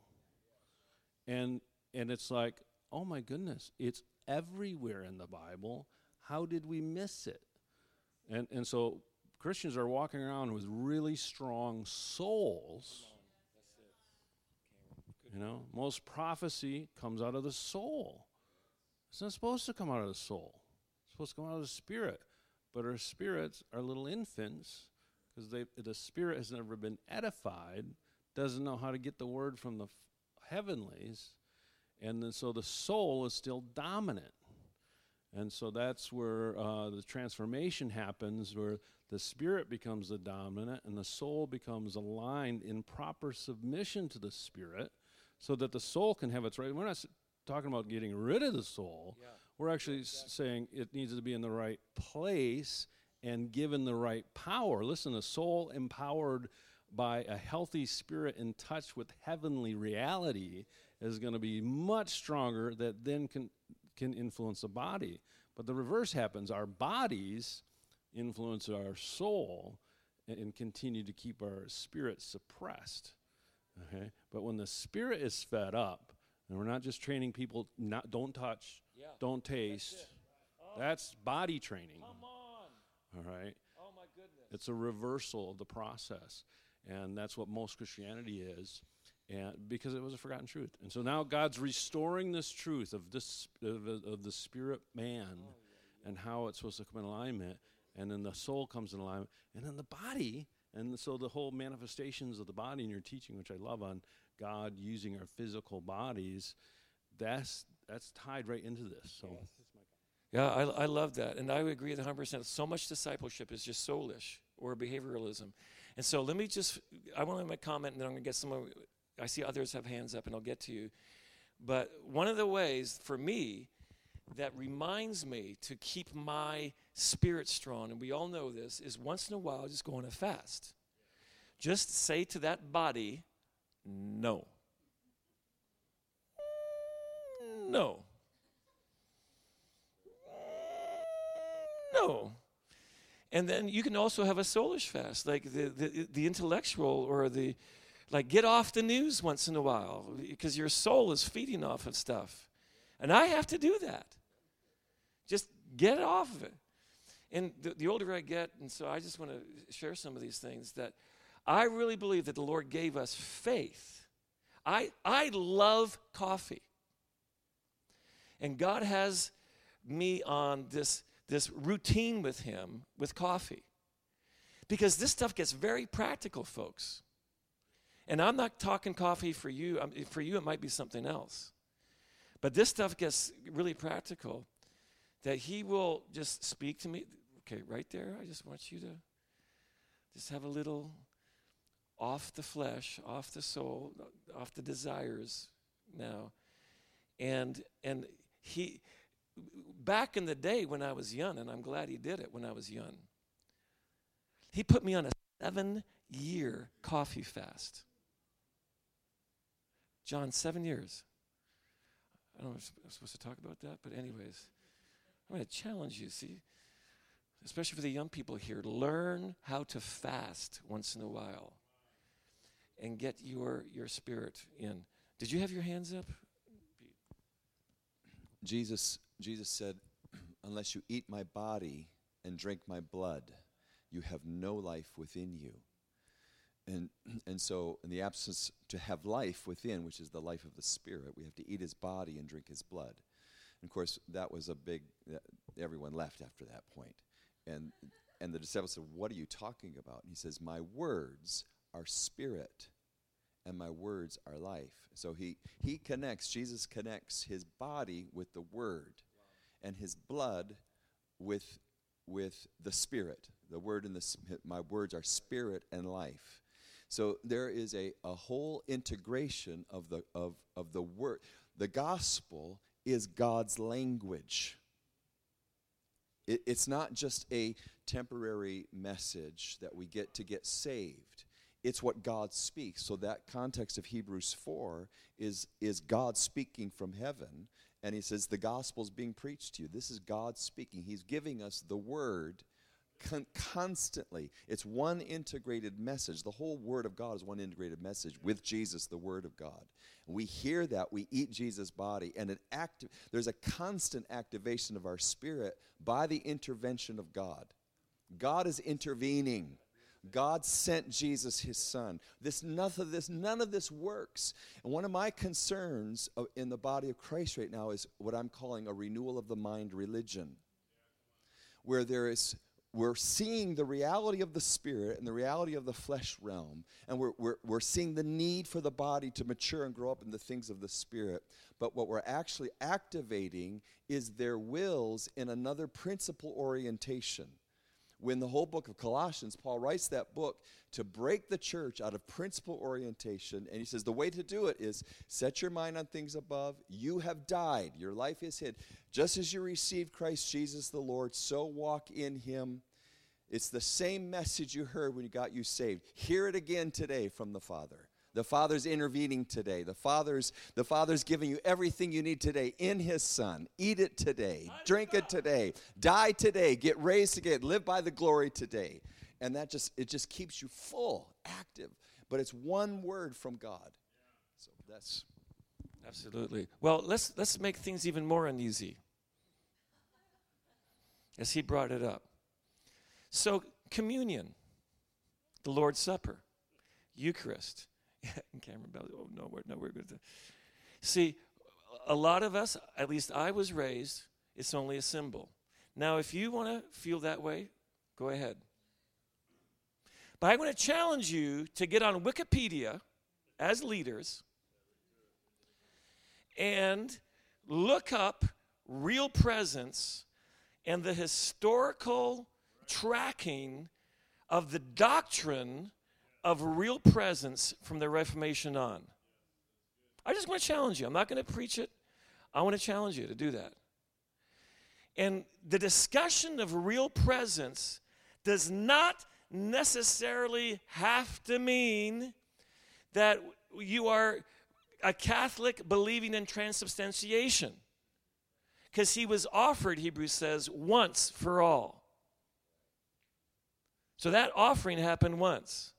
And, and it's like, oh my goodness, it's everywhere in the Bible. How did we miss it? And, and so Christians are walking around with really strong souls. You know, most prophecy comes out of the soul. It's not supposed to come out of the soul. Supposed to come out of the spirit. But our spirits are little infants because the spirit has never been edified, doesn't know how to get the word from the f- heavenlies, and then, so the soul is still dominant. And so that's where uh, the transformation happens, where the spirit becomes the dominant and the soul becomes aligned in proper submission to the spirit so that the soul can have its right. We're not talking about getting rid of the soul. Yeah. We're actually s- saying it needs to be in the right place and given the right power. Listen, a soul empowered by a healthy spirit in touch with heavenly reality is going to be much stronger that then can can influence the body. But the reverse happens. Our bodies influence our soul and, and continue to keep our spirit suppressed. Okay? But when the spirit is fed up, and we're not just training people not don't touch, Yeah. don't taste. Oh. That's body training. Come on. All right? Oh my goodness. It's a reversal of the process. And that's what most Christianity is. And because it was a forgotten truth. And so now God's restoring this truth of this of, of the spirit man oh, and how it's supposed to come in alignment. And then the soul comes in alignment. And then the body. And so the whole manifestations of the body in your teaching, which I love on God using our physical bodies, that's that's tied right into this. So Yeah, I, I love that. And I would agree with 100%. So much discipleship is just soulish or behavioralism. And so let me just, I want to make a comment and then I'm going to get someone, I see others have hands up and I'll get to you. But one of the ways for me that reminds me to keep my spirit strong, and we all know this, is once in a while just go on a fast. Just say to that body, no. No. No. And then you can also have a soulish fast, like the, the, the intellectual or the, like get off the news once in a while because your soul is feeding off of stuff. And I have to do that. Just get off of it. And the, the older I get, and so I just want to share some of these things that I really believe that the Lord gave us faith. I, I love coffee. And God has me on this, this routine with Him with coffee. Because this stuff gets very practical, folks. And I'm not talking coffee for you. For you, it might be something else. But this stuff gets really practical that He will just speak to me. Okay, right there, I just want you to just have a little off the flesh, off the soul, off the desires now. And and he back in the day when I was young, and I'm glad he did it when I was young. He put me on a seven year coffee fast. John, seven years. I don't know if I'm supposed to talk about that, but anyways, I'm going to challenge you, see, especially for the young people here, learn how to fast once in a while and get your, your spirit in. Did you have your hands up? Jesus, Jesus said, Unless you eat my body and drink my blood, you have no life within you. And, and so, in the absence to have life within, which is the life of the Spirit, we have to eat his body and drink his blood. And of course, that was a big, everyone left after that point. And, and the disciples said, What are you talking about? And he says, My words are spirit and my words are life. So he, he connects, Jesus connects his body with the word and his blood with, with the spirit. The word and the, my words are spirit and life. So there is a, a whole integration of the, of, of the word. The gospel is God's language. It, it's not just a temporary message that we get to get saved. It's what God speaks. So that context of Hebrews 4 is, is God speaking from heaven. And he says, The gospel is being preached to you. This is God speaking. He's giving us the word con- constantly. It's one integrated message. The whole Word of God is one integrated message with Jesus, the Word of God. And we hear that, we eat Jesus' body, and it acti- there's a constant activation of our spirit by the intervention of God. God is intervening. God sent Jesus, his son. This none of this none of this works. And one of my concerns in the body of Christ right now is what I'm calling a renewal of the mind religion. Where there is we're seeing the reality of the spirit and the reality of the flesh realm, and we're, we're, we're seeing the need for the body to mature and grow up in the things of the spirit. But what we're actually activating is their wills in another principle orientation. When the whole book of Colossians, Paul writes that book to break the church out of principle orientation. And he says the way to do it is set your mind on things above. You have died, your life is hid. Just as you received Christ Jesus the Lord, so walk in him. It's the same message you heard when you got you saved. Hear it again today from the Father. The Father's intervening today. The Father's, the Father's giving you everything you need today in His Son. Eat it today. Drink it today. Die today. Get raised again. Live by the glory today. And that just it just keeps you full, active. But it's one word from God. So that's Absolutely. Well, let's let's make things even more uneasy. As he brought it up. So communion, the Lord's Supper, Eucharist. Cameron Bell. Oh no, we're no, we're good. See, a lot of us, at least I was raised, it's only a symbol. Now, if you want to feel that way, go ahead. But I'm going to challenge you to get on Wikipedia as leaders and look up real presence and the historical tracking of the doctrine of real presence from the Reformation on. I just want to challenge you. I'm not going to preach it. I want to challenge you to do that. And the discussion of real presence does not necessarily have to mean that you are a Catholic believing in transubstantiation. Because he was offered, Hebrews says, once for all. So that offering happened once.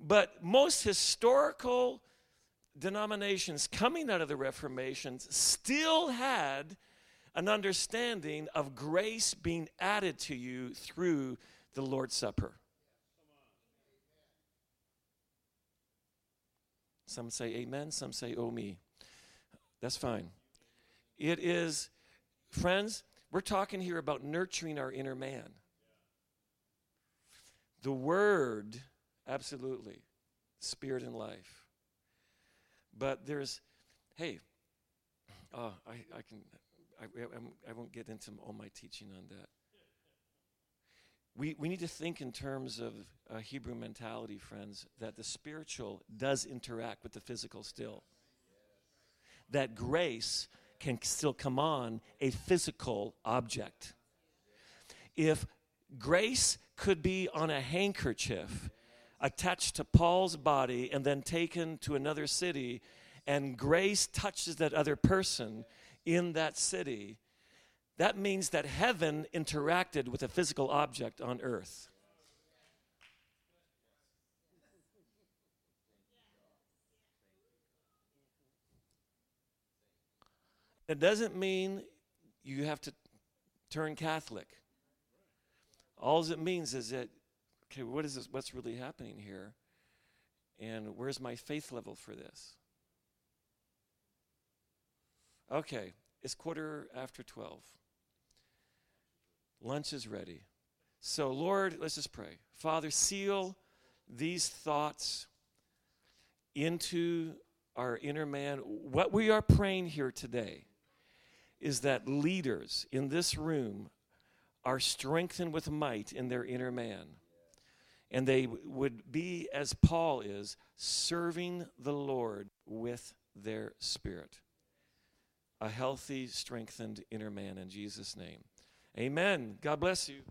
But most historical denominations coming out of the Reformation still had an understanding of grace being added to you through the Lord's Supper. Some say amen, some say oh me. That's fine. It is, friends, we're talking here about nurturing our inner man. The Word, absolutely, spirit and life. But there's, hey, uh, I, I can, I, I, won't get into all my teaching on that. We, we need to think in terms of Hebrew mentality, friends, that the spiritual does interact with the physical still. That grace can still come on a physical object. If grace could be on a handkerchief attached to Paul's body and then taken to another city, and grace touches that other person in that city, that means that heaven interacted with a physical object on earth. It doesn't mean you have to turn Catholic. All it means is that, okay, what is this? What's really happening here? And where's my faith level for this? Okay, it's quarter after 12. Lunch is ready. So, Lord, let's just pray. Father, seal these thoughts into our inner man. What we are praying here today is that leaders in this room are strengthened with might in their inner man. And they would be, as Paul is, serving the Lord with their spirit. A healthy, strengthened inner man in Jesus' name. Amen. God bless you.